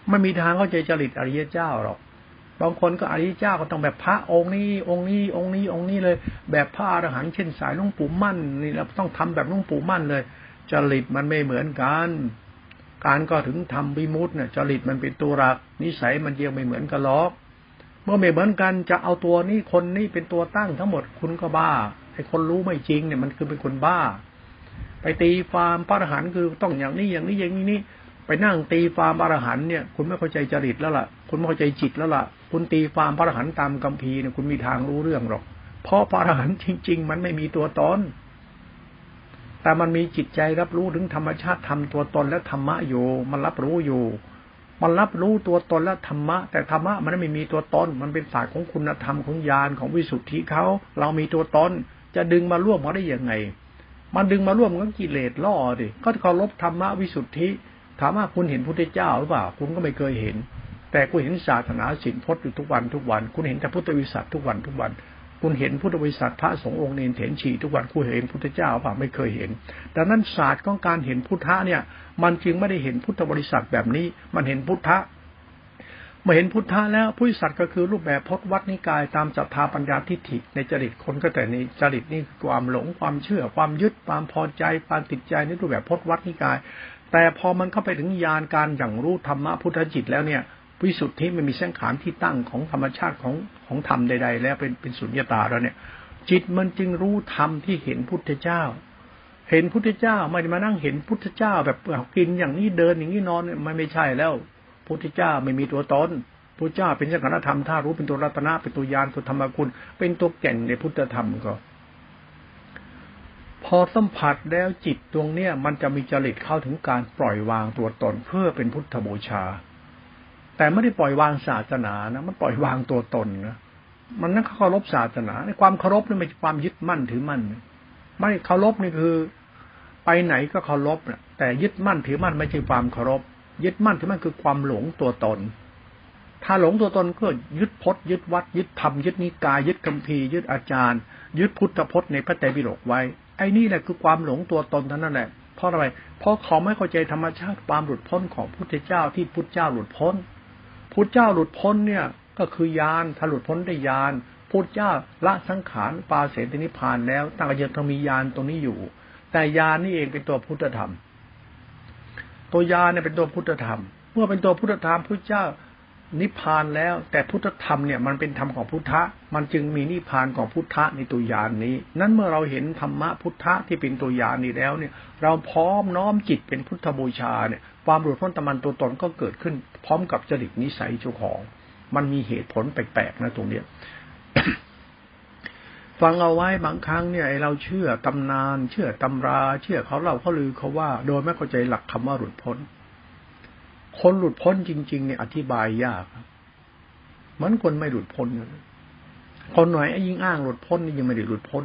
ไม่มีทางเข้าใจจริตอริยเจ้าหรอก บางคนก็อริยเจ้าก็ต้องแบบพระองค์นี้องค์นี้องค์นี้องค์นี้เลย แบบพระอรหันต์เช่นสายลุงปู่มั่นนี่เราต้องทำแบบลุงปู่มั่นเลยจริตมันไม่เหมือนกัน การก็ถึงทำวิมุตต์เนี่ยจริตมันเป็นตัวหลัก นิสัยมันยังไม่เหมือนกันหรอกเมื่อไม่เหมือนกันจะเอาตัวนี้คนนี้เป็นตัวตั้งทั้งหมดคุณก็บ้าไอ้คนรู้ไม่จริงเนี่ยมันคือเป็นคนบ้า ไปตีฟาร์มพระอรหันต์คือต้องอย่างนี้อย่างนี้อย่างนี้นี่ ไปนั่งตีฟาร์มอรหันเนี่ย คุณไม่เข้าใจจริตแล้วล่ะ คุณไม่เข้าใจจิตแล้วล่ะ คุณตีฟาร์มพระอรหันตามกัมพีเนี่ยคุณมีทางรู้เรื่องหรอก เพราะพระอรหันจริง ๆ มันไม่มีตัวตนแต่มันมีจิตใจรับรู้ถึงธรรมชาติทำตัวตนและธรรมะอยู่ มันรับรู้อยู่ มันรับรู้ตัวตนและธรรมะ แต่ธรรมะมันไม่มีตัวตน มันเป็นศาสตร์ของคุณธรรมของญาณของวิสุทธิเขาเรามีตัวตนจะดึงมาร่วมเขาได้ยังไง มันดึงมาร่วมก็กิเลสล่อดิก็เคารพธรรมะวิสุทธิ ถามว่าคุณเห็นพุทธเจ้าหรือเปล่า คุณก็ไม่เคยเห็น แต่คุณเห็นศาสนาสินพจน์อยู่ทุกวันทุกวัน คุณเห็นแต่พุทธวิสัชทุกวันทุกวัน คุณเห็นพุทธบริษัทพระสงฆ์องค์เนนเถนฉีทุกวัน คุณเห็นพุทธเจ้าเปล่าไม่เคยเห็น ดังนั้นศาสตร์ของการเห็นพุทธะเนี่ย มันจึงไม่ได้เห็นพุทธบริษัทแบบนี้ มันเห็นพุทธะเมื่อเห็นพุทธะแล้วพุทธศาสตร์ก็คือรูปแบบพจนวัดนิกายตามจัตตาปัญญาทิฏฐิในจริตคนก็แต่ในจริตนี่ความหลงความเชื่อความยึดความพอใจความติดใจในรูปแบบพจนวัดนิกาย แต่พอมันเข้าไปถึงญาณการอย่างรู้ธรรมะพุทธจิตแล้วเนี่ยวิสุทธิมันมีเสังขารที่ตั้งของธรรมชาติของของธรรมใด ๆ แล้วเป็นเป็นสุญญตาแล้วเนี่ย จิตมันจึงรู้ธรรมที่เห็นพุทธเจ้า เห็นพุทธเจ้าไม่ได้มานั่งเห็นพุทธเจ้า แบบกินอย่างนี้เดินอย่างนี้นอนมันไม่ใช่แล้ว พุทธเจ้าไม่มีตัวตนพุทธเจ้าเป็นสังขารธรรมถ้ารู้เป็นตัวรัตนะเป็นตัวยานตัวธรรมคุณเป็นตัวแก่นในพุทธธรรมก็ พอสัมผัสแล้วจิตตรงเนี้ยมันจะมีจริตเข้าถึงการปล่อยวางตัวตนเพื่อเป็นพุทธบูชา แต่ไม่ได้ปล่อยวางศาสนานะมันปล่อยวางตัวตนนะมันนั่นเคารพศาสนาในความเคารพนี่ไม่ใช่ความยึดมั่นถือมั่นไม่เคารพนี่คือ ไปไหนก็เคารพนะแต่ยึดมั่นถือมั่นไม่ใช่ความเคารพ ยึดมั่นถือมั่นคือความหลงตัวตน ถ้าหลงตัวตนก็ยึดพจน์ยึดวัด ยึดธรรมยึดนิกายยึดคัมภีร์ยึดอาจารย์ ยึดพุทธพจน์ในพระไตรปิฎกไว้ ไอ้นี่แหละคือความหลงตัวตนเท่านั้นแหละเพราะอะไร เพราะเขาไม่เข้าใจธรรมชาติความหลุดพ้นของพุทธเจ้าที่พุทธเจ้าหลุดพ้นพุทธเจ้าหลุดพ้นเนี่ยก็คือยานถ้าหลุดพ้นได้ยานพุทธเจ้าละสังขารปาเสตินิพานแล้วตั้งแต่ยังต้องมียานตรงนี้อยู่ แต่ยานนี่เองเป็นตัวพุทธธรรม ตัวยานเนี่ยเป็นตัวพุทธธรรม เมื่อเป็นตัวพุทธธรรมพุทธเจ้า นิพพานแล้ว แต่พุทธธรรมเนี่ยมันเป็นธรรมของพุทธะ มันจึงมีนิพพานของพุทธะในตัวยานนี้ นั้นเมื่อเราเห็นธรรมะพุทธะที่เป็นตัวยานนี้แล้วเนี่ย เราพร้อมน้อมจิตเป็นพุทธบูชาเนี่ยความหลุดพ้นตะมันตัวตนก็เกิดขึ้น พร้อมกับจริตนิสัยเจ้าของ มันมีเหตุผลแปลกๆนะตรงเนี้ยฟังเอาไว้บางครั้งเนี่ยเราเชื่อตำนาน เชื่อตำรา เชื่อเขาเล่าเขาลือเขาว่า โดยไม่เข้าใจหลักคำว่าหลุดพ้น คนหลุดพ้นจริง ๆ เนี่ยอธิบายยากมือนคนไม่หลุดพ้นคนไหนยิ่งอ้างหลุดพ้นนี่ยังไม่ได้หลุดพ้น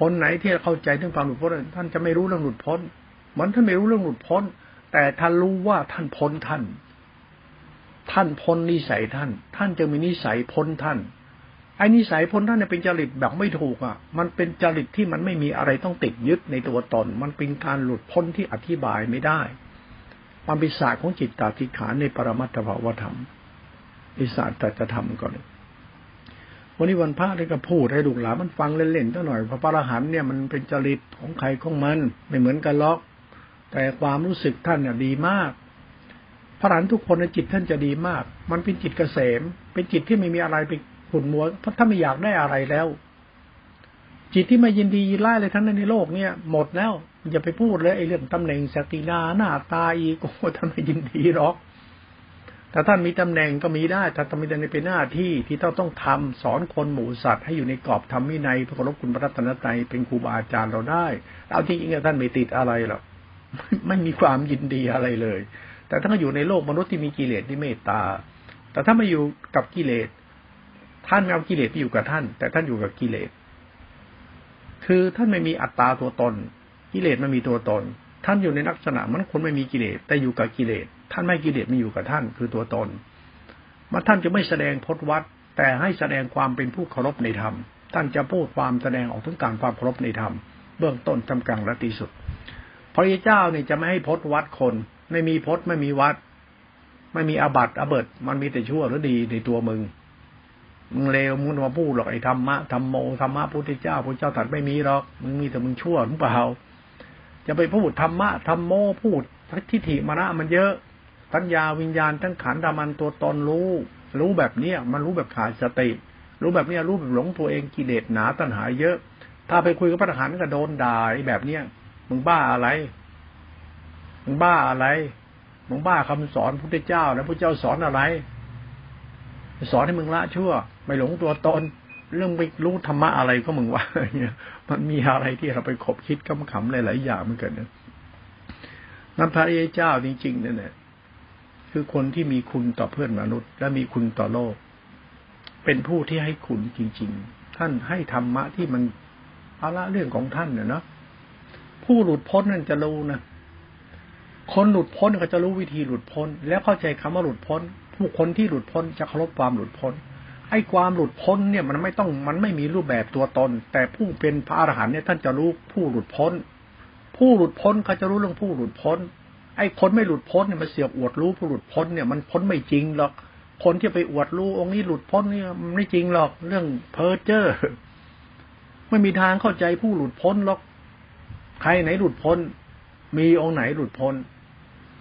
คนไหนที่เข้าใจเรื่องความหลุดพ้นท่านจะไม่รู้เรื่องหลุดพ้นมือนท่านไม่รู้เรื่องหลุดพ้น แต่ท่านรู้ว่าท่านพ้นท่าน ท่านพ้นนิสัยท่าน ท่านจะมีนิสัยพ้นท่านไอ้นิสัยพ้นท่านเนี่ยเป็นจริตแบบไม่ถูกอะ มันเป็นจริตที่มันไม่มีอะไรต้องติดยึดในตัวตน มันเป็นการหลุดพ้นที่อธิบายไม่ได้ มันเป็นศาสตร์ของจิตตาธิขานในปรมัตถภาวธรรมอิสาตจะทำก่อนวันนี้วันพระได้ก็พูดให้ลูกหลานมันฟังเล่นๆตั้งหน่อยพระปรหันเนี่ยมันเป็นจริตของใครของมันไม่เหมือนกันล็อก แต่ความรู้สึกท่านเนี่ยดีมาก พระรหันต์ทุกคนในจิตท่านจะดีมาก มันเป็นจิตเกษม เป็นจิตที่ไม่มีอะไรไปขุ่นมัวเพราะท่าไม่อยากได้อะไรแล้ว จิตที่ไม่ยินดียินไล่เลยทั้งนั้นในโลกเนี่ย หมดแล้ว อย่าไปพูดเลยไอ้เรื่องตำแหน่งสติลาหน้าตาอีโอ้ท่านไมยินดีหรอกแต่ท่านมีตำแหน่งก็มีได้ถ้าทำมีแต่เป็นหน้าที่ที่ต้องต้องทำสอนคนหมู่สัตว์ให้อยู่ในกรอบธรรมวินัยพระครพคุณพระรัตนตรัยเป็นครูบาอาจารย์เราได้เอาที่จริงท่านไม่ติดอะไรหรอกไม่มีความยินดีอะไรเลย แต่ถ้าอยู่ในโลกมนุษย์ที่มีกิเลสที่เมตตา แต่ถ้ามาอยู่กับกิเลส ท่านไม่เอากิเลสไปอยู่กับท่าน แต่ท่านอยู่กับกิเลส คือท่านไม่มีอัตตาตัวตน กิเลสมันมีตัวตน ท่านอยู่ในลักษณะมันคนไม่มีกิเลสแต่อยู่กับกิเลส ท่านไม่กิเลสไม่อยู่กับท่านคือตัวตนมาท่านจะไม่แสดงพจนวัดแต่ให้แสดงความเป็นผู้เคารพในธรรม ท่านจะพูดความแสดงออกถึงการความเคารพในธรรม เบื้องต้นจำกลางและตีสุด พระเจ้าเนี่ยจะไม่ให้พจนวัดคน ไม่มีพจน์ไม่มีวัด ไม่มีอาบัติอาเบิด มันมีแต่ชั่วหรือดีในตัวมึง มึงเลวมึงมาพูดหรอกไอ้ธรรมะธรรมโมธรรมะพุทธเจ้าพุทธเจ้าตรัสไม่มีหรอก มึงมีแต่มึงชั่วหรือเปล่า จะไปพูดธรรมะธรรมโมพูดทิฏฐิมานะมันเยอะปัญญาวิญญาณทั้งขันธมันตัวตนรู้ รู้แบบเนี้ยมันรู้แบบขาดสติ รู้แบบเนี้ยรู้แบบหลงตัวเองกิเลสหนาตัณหาเยอะ ถ้าไปคุยกับพระทหารก็โดนด่าแบบเนี้ยมึงบ้าอะไร มึงบ้าอะไรมึงบ้าคำสอนพุทธเจ้าแล้วพระเจ้าสอนอะไร สอนให้มึงละชั่ว ไม่หลงตัวตน เรื่องไปรู้ธรรมะอะไรก็มึงว่าเนี่ย มันมีอะไรที่เราไปขบคิดขำๆหลายๆอย่างเหมือนกันนะนั่นพระเจ้าจริงๆนั่นแหละคคือคนที่มีคุณต่อเพื่อนมนุษย์ และมีคุณต่อโลก เป็นผู้ที่ให้คุณจริง ๆ ท่านให้ธรรมะที่มันเอาละเรื่องของท่านเนี่ยเนาะผู้หลุดพ้นนั่นจะรู้นะคนหลุดพ้นก็จะรู้วิธีหลุดพ้น แล้วเข้าใจคำว่าหลุดพ้น ผู้คนที่หลุดพ้นจะเคารพความหลุดพ้น ไอ้ความหลุดพ้นเนี่ยมันไม่ต้องมันไม่มีรูปแบบตัวตน แต่ผู้เป็นพระอรหันต์เนี่ยท่านจะรู้ผู้หลุดพ้น ผู้หลุดพ้นเขาจะรู้เรื่องผู้หลุดพ้น ไอ้คนไม่หลุดพ้นเนี่ยมันเสียอวดรู้ผู้หลุดพ้นเนี่ยมันพ้นไม่จริงหรอกคนที่ไปอวดรู้องค์นี้หลุดพ้นเนี่ยมันไม่จริงหรอกเรื่องเพ้อเจ้อไม่มีทางเข้าใจผู้หลุดพ้นหรอก ใครไหนหลุดพ้น มีองค์ไหนหลุดพ้น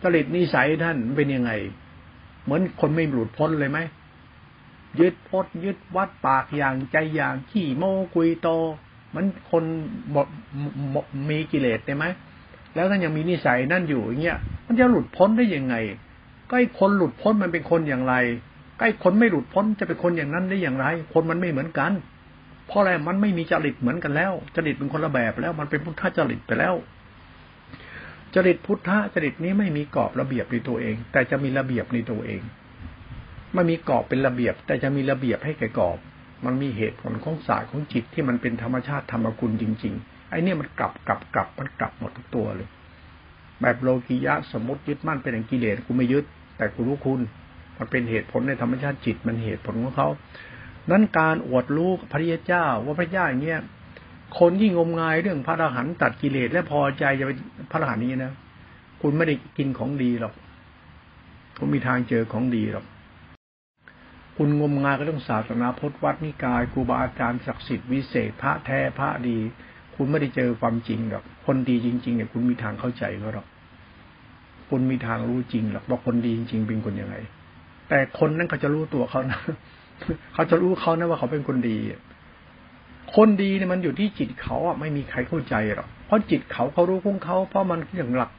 จริตนิสัยท่านเป็นยังไง เหมือนคนไม่หลุดพ้นเลยไหม ยึดพดยึดวัดปากอย่างใจอย่างขี้โมกุยโต มันคนมีกิเลสได้ไหมแล้วท่านยังมีนิสัยนั่นอยู่อย่างเงี้ยมันจะหลุดพ้นได้ยังไงใก็ไอ้คนหลุดพ้นมันเป็นคนอย่างไรใก็ไอ้คนไม่หลุดพ้นจะเป็นคนอย่างนั้นได้อย่างไร คนมันไม่เหมือนกัน เพราะอะไรมันไม่มีจริตเหมือนกันแล้ว จริตเป็นคนละแบบแล้ว มันเป็นพุทธจริตไปแล้ว จริตพุทธจริตนี้ไม่มีกรอบระเบียบในตัวเอง แต่จะมีระเบียบในตัวเอง ไม่มีกรอบเป็นระเบียบ แต่จะมีระเบียบให้แก่กรอบ มันมีเหตุผลของศาสตร์ของจิตที่มันเป็นธรรมชาติธรรมกุลจริง ๆ ไอ้นี่มันกลับกลับกลับมันกลับหมดทุกตัวเลย แบบโลกิยะสมมติยึดมั่นเป็นอย่างกิเลสกูไม่ยึด แต่กูรู้คุณ มันเป็นเหตุผลในธรรมชาติจิตมันเหตุผลของเขานั้นการอวดรู้พระยเจ้าว่าพระเจ้าอย่างเงี้ยคนที่งมงายเรื่องพระอรหันต์ตัดกิเลสและพอใจจะเป็นพระอรหันต์นี้นะ คุณไม่ได้กินของดีหรอกคุณมีทางเจอของดีหรอก คุณงมงายก็ต้องศาสนาพุทธวัดนิกายครูบาอาจารย์ศักดิ์สิทธิ์วิเศษพระแท้พระดี คุณไม่ได้เจอความจริงหรอกคนดีจริงๆเนี่ยคุณมีทางเข้าใจเขาหรอกคุณมีทางรู้จริงหรอกว่าคนดีจริงๆเป็นคนยังไง แต่คนนั้นเขาจะรู้ตัวเขานะเขาจะรู้เขานะว่าเขาเป็นคนดีคนดีเนี่ยมันอยู่ที่จิตเขาอะไม่มีใครเข้าใจหรอกเพราะจิตเขาเขารู้ของเขาเพราะมันอย่างหลัก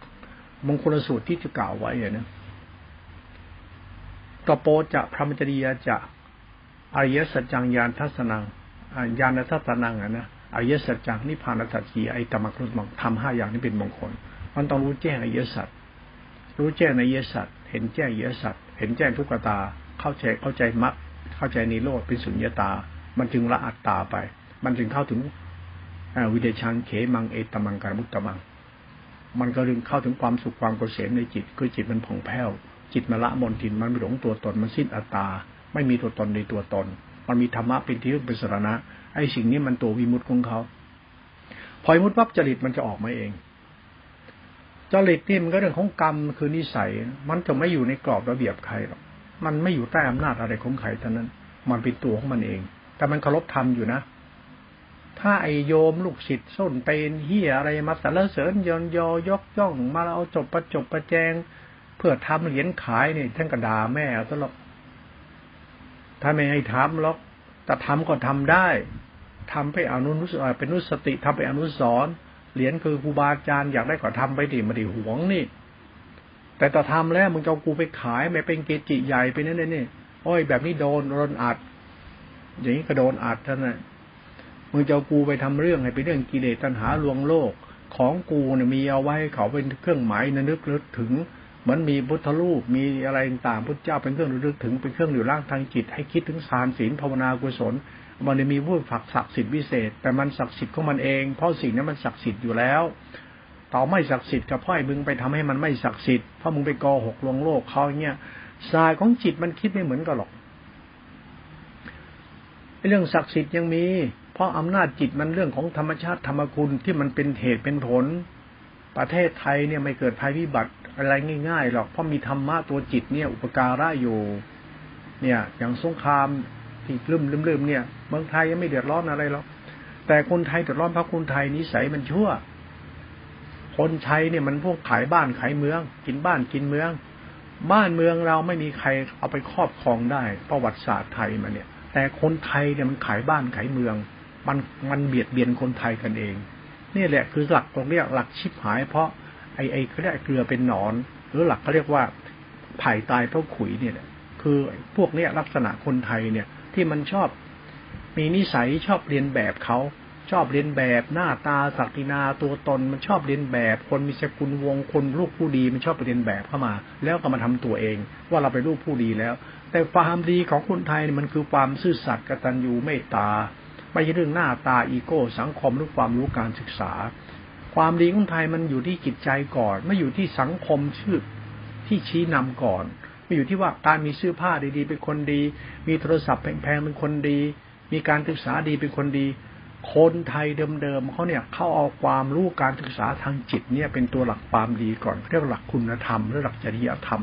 มงคลสูตรที่จะกล่าวไว้เนี่ย ตโปจะพระมจริยจะอริยสัจจังยานทัศนังยานทัศนังอะนะอริยสัจจังนิพพานสัจจีไอตมะครุมังทำห้าอย่างนี้เป็นมงคล มันต้องรู้แจ้งอริยสัจรู้แจ้งอริยสัจเห็นแจ้งอริยสัจเห็นแจ้งทุกขตา เข้าใจเข้าใจมรรคเข้าใจนิโรธเป็นสุญญตา มันจึงละอัตตาไป มันจึงเข้าถึงวิเดชังเขมังเอตมังการมุตตมัง มันก็จึงเข้าถึงความสุขความเกษมในจิต คือจิตมันผ่องแผ้ว จิตมาละมนทินมันไม่หลงตัวตนมันสิ้นอัตตา ไม่มีตัวตนในตัวตน มันมีธรรมะเป็นที่เป็นสารณะไอ้สิ่งนี้มันตัววิมุตของเขาพอยมุตปั๊บจริตมันจะออกมาเองจริตนี่มันก็เรื่องของกรรมคือนิสัย มันจะไม่อยู่ในกรอบระเบียบใครหรอกมันไม่อยู่ใต้อำนาจอะไรของใครเท่านั้น มันเป็นตัวของมันเอง แต่มันเคารพธรรมอยู่นะ ถ้าไอโยมลูกศิษย์ส้นเป็นเฮียอะไรมาสรรเสริญยนยอยกย่อง มาเอาจบประจบประแจง เพื่อทำเหรียญขายเนี่ยท่านก็ด่าแม่ตลอดถ้าไม่ให้ทำหรอกแต่ทำก็ทำได้ทำไปอนุนุสเป็นนุสติทำไปอนุสรเหรียญคือครูบาอาจารย์อยากได้ก็ทำไปดิมาดิหวงนี่ แต่ต่อทำแล้วมึงจะเอากูไปขายไม่เป็นเกจิใหญ่ไปนั่นนี่โอ้ยแบบนี้โดนโดนอัด อย่างนี้ก็โดนอัดท่านน่ะมึงจะเอากูไปทำเรื่องให้เป็นเรื่องกิเลสตัณหาลวงโลก ของกูเนี่ยมีเอาไว้เขาเป็นเครื่องหมายนึกลึกถึง มือนมีพุทธรูปมีอะไรต่างพุทธเจ้าเป็นเครื่องระลึกถึงเป็นเครื่องอยู่ร่างทางจิต ให้คิดถึงสารศีลภาวนากุศล มันมีผู้ฝักศักดิ์สิทธิ์วิเศษ แต่มันศักดิ์สิทธิ์ของมันเอง เพราะสิ่งนั้นมันศักดิ์สิทธิ์อยู่แล้ว ต่อไม่ศักดิ์สิทธิ์กับพ่อยมึงไปทำให้มันไม่ศักดิ์สิทธิ์เพราะมึงไปกอหกลวงโลกเขาเงี้ยสายของจิตมันคิดไม่เหมือนกันหรอกเรื่องศักดิ์สิทธิ์ยังมี เพราะอำนาจจิตมันเรื่องของธรรมชาติธรรมคุณที่มันเป็นเหตุเป็นผล ประเทศไทยเนี่ยไม่เกิดภัยพิบัติ อะไรง่ายๆหรอกเพราะมีธรรมะตัวจิตเนี่ย อุปการะอยู่ เนี่ย อย่างสงครามที่ลืมลืมลืมเนี่ยเมืองไทยยังไม่เดือดร้อนอะไรหรอกแต่คนไทยเดือดร้อนเพราะคนไทยนิสัยมันชั่ว คนไทยเนี่ยมันพวกขายบ้านขายเมือง กินบ้านกินเมือง บ้านเมืองเราไม่มีใครเอาไปครอบครองได้ ประวัติศาสตร์ไทยมาเนี่ย แต่คนไทยเนี่ยมันขายบ้านขายเมือง มันมันเบียดเบียนคนไทยกันเอง นี่แหละคือหลักตรงเรียกหลักชิบหายเพราะ ไอไอเขาเรียกเกลือเป็นหนอน หรือหลักเขาเรียกว่าไผ่ตายเพราะขุยเนี่ยคือพวกเนี้ยลักษณะคนไทยเนี่ย ที่มันชอบมีนิสัยชอบเรียนแบบเขาชอบเรียนแบบหน้าตาศักดินาตัวตนมันชอบเรียนแบบ คนมีสกุลวงคนลูกผู้ดีมันชอบไปเรียนแบบเข้ามา แล้วก็มาทำตัวเอง ว่าเราไปลูกผู้ดีแล้ว แต่ความดีของคนไทยมันคือความซื่อสัตย์กตัญญูเมตตาไม่ใช่เรื่องหน้าตาอีโก้ สังคมหรือความรู้การศึกษา ความดีของไทยมันอยู่ที่จิตใจก่อน ไม่อยู่ที่สังคมชื่อที่ชี้นำก่อน ไม่อยู่ที่ว่าการมีเสื้อผ้าดีๆเป็นคนดี มีโทรศัพท์แพงๆเป็นคนดี มีการศึกษาดีเป็นคนดี คนไทยเดิมๆเขาเนี่ยเขาเอาความรู้การศึกษาทางจิตเนี่ยเป็นตัวหลักความดีก่อนเรียกหลักคุณธรรมหรือหลักจริยธรรม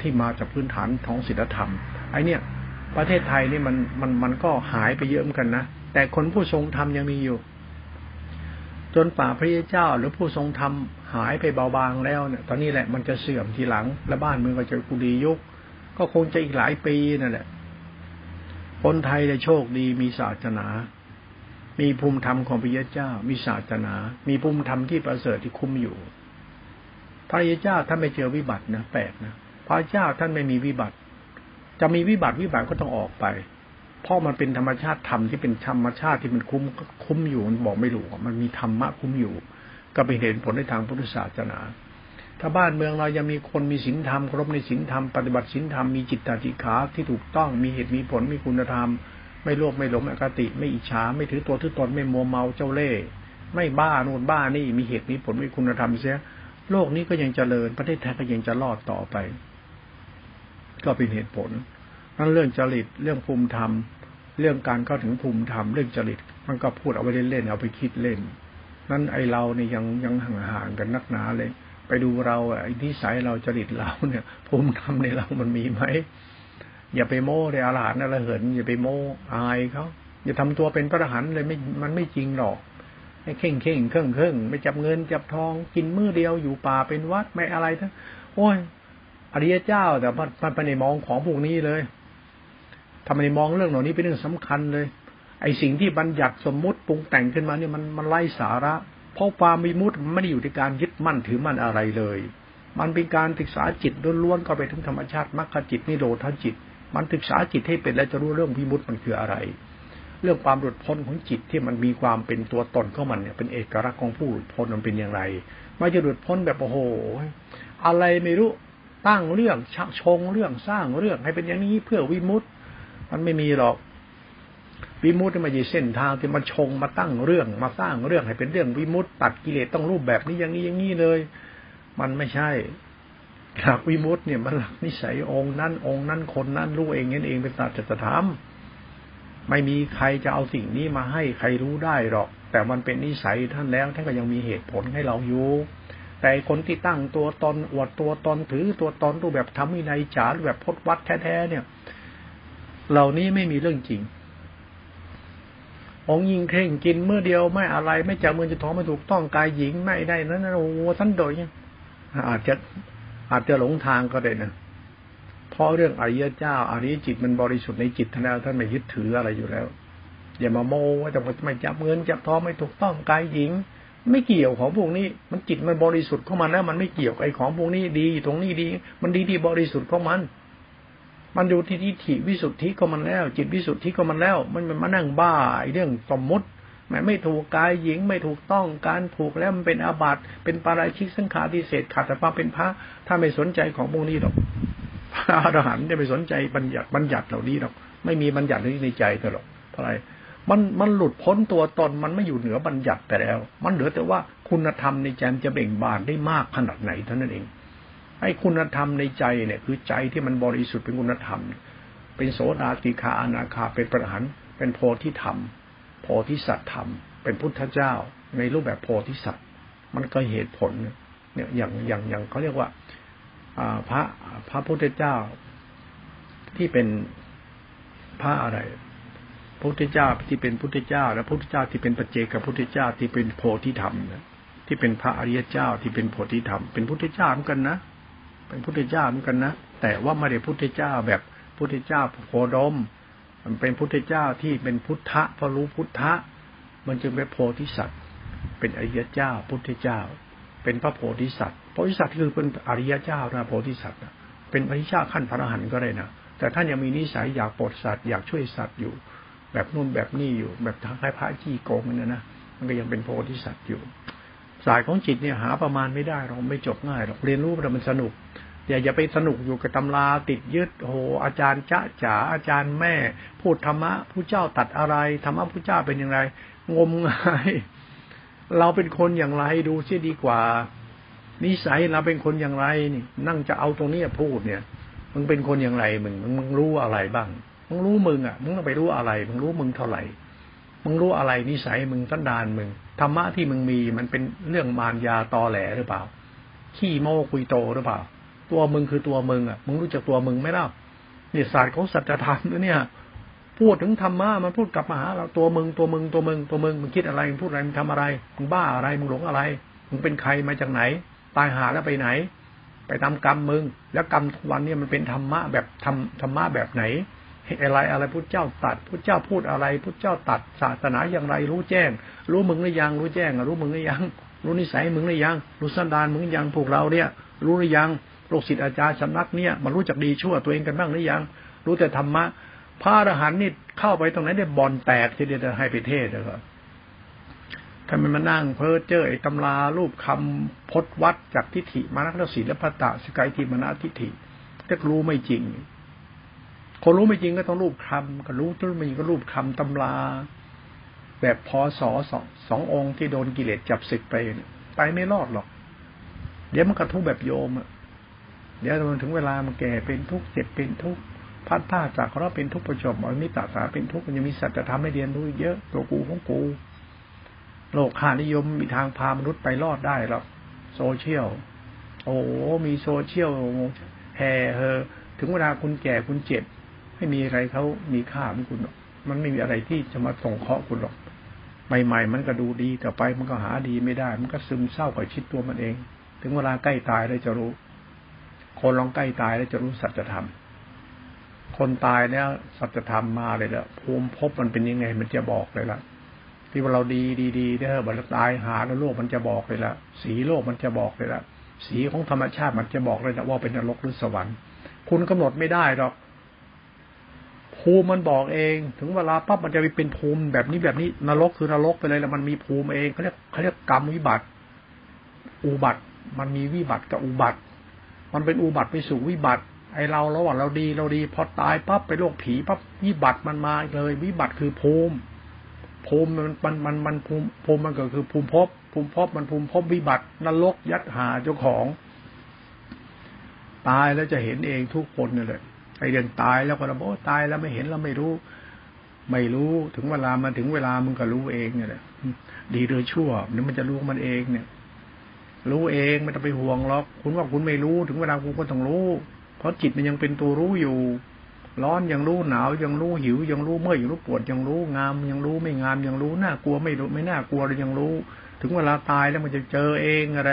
ที่มาจากพื้นฐานท้องศีลธรรมไอเนี่ยประเทศไทยนี่มันมันมันก็หายไปเยอะเหมือนกันนะแต่คนผู้ทรงธรรมยังมีอยู่ จนป่าพระเจ้าหรือผู้ทรงธรรมหายไปเบาบางแล้วเนี่ย ตอนนี้แหละมันจะเสื่อมทีหลัง และบ้านเมืองก็จะกุดียุค ก็คงจะอีกหลายปีนั่นแหละ คนไทยจะโชคดีมีศาสนา มีภูมิธรรมของพระยเจ้า มีศาสนา มีภูมิธรรมที่ประเสริฐที่คุ้มอยู่ พระยเจ้าท่านไม่เจอวิบัตินะแปลกนะ พระเจ้าท่านไม่มีวิบัติ จะมีวิบัติวิบัติก็ต้องออกไป เพราะมันเป็นธรรมชาติธรรมที่เป็นธรรมชาติที่มันคุ้มคุ้มอยู่มันบอกไม่รู้มันมีธรรมะคุ้มอยู่ ก็ไปเห็นผลในทางพุทธศาสนา ถ้าบ้านเมืองเรายังมีคนมีศีลธรรมครบในศีลธรรมปฏิบัติศีลธรรมมีจิตตาจิขาที่ถูกต้องมีเหตุมีผลมีคุณธรรม ไม่โลภไม่หลงอคติ ไม่อิจฉาไม่ถือตัวถือตนไม่มัวเมาเจ้าเล่ห์ไม่บ้านู่นบ้านี่มีเหตุมีผลมีคุณธรรมเสียโลกนี้ก็ยังเจริญประเทศไทยก็ยังจะรอดต่อไป ก็เป็นเหตุผล นั่นเรื่องจริตเรื่องภูมิธรรม เรื่องการเข้าถึงภูมิธรรมเรื่องจริตมันก็พูดเอาไปเล่นๆเอาไปคิดเล่น นั่นไอเราเนี่ยยังยังห่างๆกันนักหนาเลย ไปดูเราไอ้นิสัยเราจริตเราเนี่ย ภูมิธรรมในเรามันมีไหมอย่าไปโม้เลยอาหารอะไรเหินอย่าไปโม้อายเขาอย่าทำตัวเป็นพระอรหันต์เลยไม่มันไม่จริงหรอกให้เข่งเข่งเครื่องเครื่องไม่จับเงินจับทองกินมื้อเดียวอยู่ป่าเป็นวัดไม่อะไรทั้งโอ้ยอริยเจ้าแต่มันมันไปในมองของพวกนี้เลย ทำไมมองเรื่องเหล่านี้เป็นเรื่องสำคัญเลย ไอสิ่งที่บัญญัติสมมุติปรุงแต่งขึ้นมาเนี่ยมันมันไร้สาระ เพราะความมีมุตมันไม่ได้อยู่ในการยึดมั่นถือมั่นอะไรเลย มันเป็นการศึกษาจิตล้วนๆก็ไปถึงธรรมชาติมรรคจิตนิโรธจิต มันศึกษาจิตให้เป็นแล้วจะรู้เรื่องวิมุตต์มันคืออะไร เรื่องความหลุดพ้นของจิตที่มันมีความเป็นตัวตนของมันเนี่ยเป็นเอกลักษณ์ของผู้หลุดพ้นมันเป็นอย่างไรไม่จะหลุดพ้นแบบโอ้โหอะไรไม่รู้ตั้งเรื่องชักชงเรื่องสร้างเรื่องให้เป็นอย่างนี้เพื่อวิมุตต มันไม่มีหรอก วิมุตต์ไม่ใช่เส้นทางที่มาชงมาตั้งเรื่องมาสร้างเรื่องให้เป็นเรื่องวิมุตต์ตัดกิเลสต้องรูปแบบนี้อย่างนี้อย่างนี้เลย มันไม่ใช่หลักวิมุตต์เนี่ยมันหลักนิสัยองค์นั้นองค์นั้นคนนั้นรู้เองนั่นเองเป็นสัจธรรมไม่มีใครจะเอาสิ่งนี้มาให้ใครรู้ได้หรอก แต่มันเป็นนิสัยท่านแล้วท่านก็ยังมีเหตุผลให้เราอยู่แต่คนที่ตั้งตัวตนอวดตัวตนถือตัวตนรูปแบบทำวินัยจ๋าแบบพดวัดแท้ๆเนี่ย เหล่านี้ไม่มีเรื่องจริง องยิงเคร่งกินเมื่อเดียวไม่อะไร ไม่จับมือจะท้องไม่ถูกต้องกายหญิงไม่ได้นั้นโอ้โหท่านโดยอาจจะอาจจะหลงทางก็ได้นะเพราะเรื่องอริยเจ้าอริยจิตมันบริสุทธิ์ในจิตท่านแล้วท่านไม่ยึดถืออะไรอยู่แล้ว อย่ามาโม้ว่าจะไม่จับเงินจับทองไม่ถูกต้องกายหญิง ไม่เกี่ยวของพวกนี้ มันจิตมันบริสุทธิ์เข้ามาแล้ว มันไม่เกี่ยวไอ้ของพวกนี้ดีตรงนี้ดี มันดีที่บริสุทธิ์ของมัน มันอยู่ที่ทิฏฐิวิสุทธิก็มันแล้ว จิตวิสุทธิก็มันแล้ว มันมันมานั่งบ้าเรื่องสมมติแม้ไม่ถูกกายหญิงไม่ถูกต้องการถูกแล้วมันเป็นอาบัติเป็นปาราชิกสังขาริเศษขาดแต่ความเป็นพระ ถ้าไม่สนใจของพวกนี้หรอกพระอรหันต์จะไม่สนใจบัญญัติบัญญัติเหล่านี้หรอกไม่มีบัญญัตินี้ในใจเธอหรอกเพราะอะไรมันมันหลุดพ้นตัวตนมันไม่อยู่เหนือบัญญัติไปแล้ว มันเหลือแต่ว่าคุณธรรมในใจจะเบ่งบานได้มากขนาดไหนเท่านั้นเอง ไอ้คุณธรรมในใจเนี่ยคือใจที่มันบริสุทธิ์เป็นคุณธรรม เป็นโสดาติคาอนาคาเป็นประหารเป็นโพธิธรรม โพธิสัตธรรม เป็นพุทธเจ้า ในรูปแบบโพธิสัตว์มันก็เหตุผลเนี่ยอย่างอย่างอย่างเขาเรียกว่าพระพระพุทธเจ้า ที่เป็นพระอะไรพระพุทธเจ้าที่เป็นพุทธเจ้า และพุทธเจ้าที่เป็นปัจเจกพุทธเจ้าที่เป็นโพธิธรรมที่เป็นพระอริยเจ้าที่เป็นโพธิธรรม เป็นพุทธเจ้าเหมือนกันนะ เป็นพุทธเจ้าเหมือนกันนะแต่ว่าไม่ได้พุทธเจ้าแบบพุทธเจ้าโคดม มันเป็นพุทธเจ้าที่เป็นพุทธะพอรู้พุทธะ มันจึงเป็นโพธิสัตว์ เป็นอริยเจ้า พุทธเจ้า เป็นพระโพธิสัตว์โพธิสัตว์คือเป็นอริยเจ้านะโพธิสัตว์เป็นพระเจ้าขั้นพระอรหันต์ก็ได้นะแต่ท่านยังมีนิสัยอยากโปรดสัตว์อยากช่วยสัตว์อยู่ แบบนู่นแบบนี่อยู่ แบบทางคล้ายพระจี้โกงนี่นะมันก็ยังเป็นโพธิสัตว์อยู่ สายของจิตเนี่ยหาประมาณไม่ได้เราไม่จบง่ายหรอกเรียนรู้แต่มันสนุกอย่าอย่าไปสนุกอยู่กับตำราติดยึดโอ้อาจารย์จ้าจ๋าอาจารย์แม่ พูดธรรมะผู้เจ้าตัดอะไรธรรมะผู้เจ้าเป็นอย่างไร งมงายเราเป็นคนอย่างไรดูเสียดีกว่า นิสัยเราเป็นคนอย่างไรนี่ นั่งจะเอาตรงนี้พูดเนี่ยมึงเป็นคนอย่างไรมึงมึงรู้อะไรบ้างมึงรู้มึงอะมึงต้องไปรู้อะไรมึงรู้มึงเท่าไหร่ มึงรู้อะไรนิสัยมึงสันดานมึงธรรมะที่มึงมีมันเป็นเรื่องมารยาตอแหลหรือเปล่า ขี้โม้คุยโตหรือเปล่า ตัวมึงคือตัวมึงอะ มึงรู้จักตัวมึงไหมล่ะนี่ศาสตร์ของสัจธรรมเนี่ย พูดถึงธรรมะมันพูดกลับมาหาเราตัวมึงตัวมึงตัวมึงตัวมึงมึงคิดอะไรมึงพูดอะไรมึงทำอะไรมึงบ้าอะไรมึงหลงอะไรมึงเป็นใครมาจากไหน ตายหาแล้วไปไหน ไปทำกรรมมึง แล้วกรรมทุกวันเนี่ยมันเป็นธรรมะแบบทำธรรมะแบบไหน อะไรอะไรพุทธเจ้าตัดพุทธเจ้าพูดอะไรพุทธเจ้าตัดศาสนาอย่างไรรู้แจ้ง รู้มึงหรือยังรู้แจ้งรู้มึงหรือยังรู้นิสัยมึงหรือยังรู้สันดานมึงยังพวกเราเนี่ย รู้หรือยังโลกศิษย์อาจารย์สำนักเนี่ยมันรู้จักดีชั่วตัวเองกันบ้างหรือยัง รู้แต่ธรรมะพระอรหันต์นี่เข้าไปตรงไหนได้บอลแตกทีเดียวจะให้ไปเทศเลยครับทำไมมานั่งเพ้อเจ้อไอ้ตำรารูปคำพจวัดจากทิฏฐิมานักศีลและตะสกายทิมนาทิฏฐิถ้ารู้ไม่จริง คนรู้ไม่จริงก็ต้องรูปคำก็รู้ทุกมันก็รูปคำตำรา แบบพอสอสองสององค์ที่โดนกิเลสจับศึกไปไปไม่รอดหรอก เดี๋ยวมันกระทุกแบบโยมอะเดี๋ยวมันถึงเวลามันแก่เป็นทุกข์เจ็บเป็นทุกข์พัดผ้าจากเราเป็นทุกข์ประจบอันนี้ตาสาเป็นทุกข์มันยังมีสัจธรรมให้เรียนรู้เยอะตัวกูของกูโลกค่านิยมมีทางพามนุษย์ไปรอดได้หรอกโซเชียลโอ้มีโซเชียลแห่เฮอถึงเวลาคุณแก่คุณเจ็บ ไม่มีอะไรเขามีค่าเหมือนคุณหรอก มันไม่มีอะไรที่จะมาส่งเคราะห์คุณหรอก ใหม่ๆ มันก็ดูดีแต่ไปมันก็หาดีไม่ได้ มันก็ซึมเศร้ากับชิดตัวมันเอง ถึงเวลาใกล้ตายแล้วจะรู้ คนลองใกล้ตายแล้วจะรู้สัจธรรม คนตายแล้วสัจธรรมมาเลยละภูมิภพมันเป็นยังไง มันจะบอกเลยละที่ว่าเราดีดีดีเด้อบัตตายหาแล้วโลกมันจะบอกเลยละสีโลกมันจะบอกเลยละสีของธรรมชาติมันจะบอกเลยนะว่าเป็นนรกหรือสวรรค์ คุณกำหนดไม่ได้หรอก ภูมิมันบอกเอง ถึงเวลาปั๊บมันจะไปเป็นภูมิแบบนี้แบบนี้นรกคือนรกไปเลยแล้วมันมีภูมิเองเขาเรียกเขาเรียกกรรมวิบัติ อุบัติ มันมีวิบัติกับอุบัติ มันเป็นอุบัติไปสู่วิบัติ ไอเราระหว่างเราดีเราดี พอตายปั๊บไปโรคผีปั๊บวิบัติมันมาเลย วิบัติคือภูมิ ภูมิมันมันมันมันภูมิภูมิมันก็คือภูมิภพภูมิภพมันภูมิภพวิบัตินรกยัดหาเจ้าของ ตายแล้วจะเห็นเองทุกคนนี่แหละ ไอเดือนตายแล้วก็เราบอตายแล้วไม่เห็นเราไม่รู้ ไม่รู้ถึงเวลามันถึงเวลามึงก็รู้เองเนี่ยแหละดีหรือชั่วเนี่ยมันจะรู้มันเองเนี่ย รู้เองไม่ต้องไปห่วงหรอก คุณว่าคุณไม่รู้ถึงเวลาคุณก็ต้องรู้ เพราะจิตมันยังเป็นตัวรู้อยู่ ร้อนยังรู้หนาวยังรู้หิว ยังรู้เมื่อยยังรู้ปวดยังรู้งาม ยังรู้ไม่งามยังรู้น่ากลัวไม่รู้ไม่น่ากลัวเลยยังรู้ ถึงเวลาตายแล้วมันจะเจอเองอะไร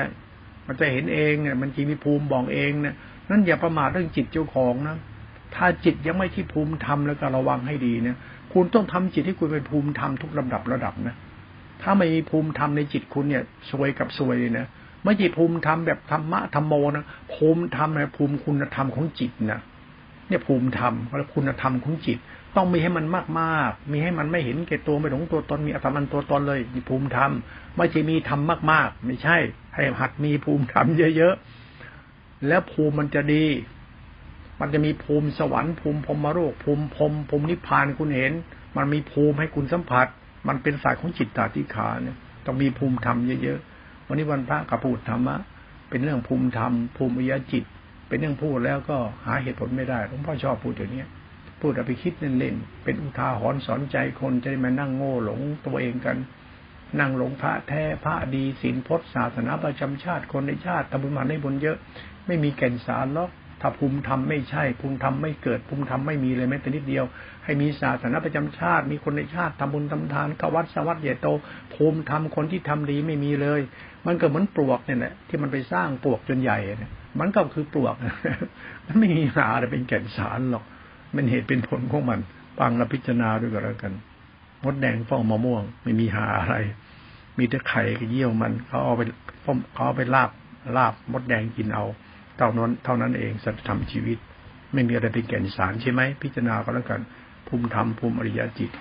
มันจะเห็นเองเนี่ยมันจีมีภูมิบอกเองเนี่ยนั่นอย่าประมาทเรื่องจิตเจ้าของนะ ถ้าจิตยังไม่ที่ภูมิธรรมแล้วก็ระวังให้ดีเนี่ยคุณต้องทำจิตให้คุณเป็นภูมิธรรมทุกลำดับระดับนะถ้าไม่มีภูมิธรรมในจิตคุณเนี่ยซวยกับซวยเลยนะไม่ใช่ภูมิธรรมแบบธรรมะธรรมโมนะภูมิธรรมนะภูมิคุณธรรมของจิตนะเนี่ยภูมิธรรมและคุณธรรมของจิต ต้องมีให้มันมากมากมีให้มันไม่เห็นแก่ตัวไม่หลงตัวตนมีอัตมันตัวตนเลยมีภูมิธรรมไม่ใช่มีธรรมมากๆ ไม่ใช่ ให้หัดมีภูมิธรรมเยอะๆแล้วภูมิมันจะดี มันจะมีภูมิสวรรค์ภูมิพรมโรคภูมิพรมภูมินิพพานคุณเห็น มันมีภูมิให้คุณสัมผัส มันเป็นสายของจิตตาธิขาเนี่ยต้องมีภูมิธรรมเยอะๆวันนี้วันพระกับพูดธรรมะเป็นเรื่องภูมิธรรมภูมิยจิต เป็นเรื่องพูดแล้วก็หาเหตุผลไม่ได้หลวงพ่อชอบพูดอย่างนี้พูดเอาไปคิดเล่นๆเป็นอุทาหรณ์สอนใจคนจะได้มานั่งโง่หลงตัวเองกัน นั่งหลงพระแท้พระดีศีลพจน์ศาสนาประจำชาติคนในชาติทำบุญมาได้บุญเยอะ ไม่มีแก่นสารหรอก ถ้าภูมิธรรมไม่ใช่ ภูมิธรรมไม่เกิดภูมิธรรมไม่มีเลยแม้แต่นิดเดียว ให้มีศาสนาประจำชาติ มีคนในชาติทำบุญทำทานกวัดสวัสดิ์ใหญ่โต ภูมิธรรมคนที่ทำดีไม่มีเลย มันก็เหมือนปลวกเนี่ยแหละที่มันไปสร้างปลวกจนใหญ่เนี่ยมันก็คือปลวกมันไม่มีหาอะไรเป็นแก่นสารหรอกมันเหตุเป็นผลของมันฟังและพิจารณาด้วยกันแล้วกันมดแดงฟ้องมะม่วง ไม่มีหาอะไร มีแต่ไข่กับเยี่ยวมันเขาเอาไปเขาเอาไปลาบลาบมดแดงกินเอา เท่านั้นเท่านั้นเองสัจธรรมชีวิต ไม่มีอะไรเป็นแก่นสารใช่ไหมพิจารณาก็แล้วกันภูมิธรรมภูมิอริยจิต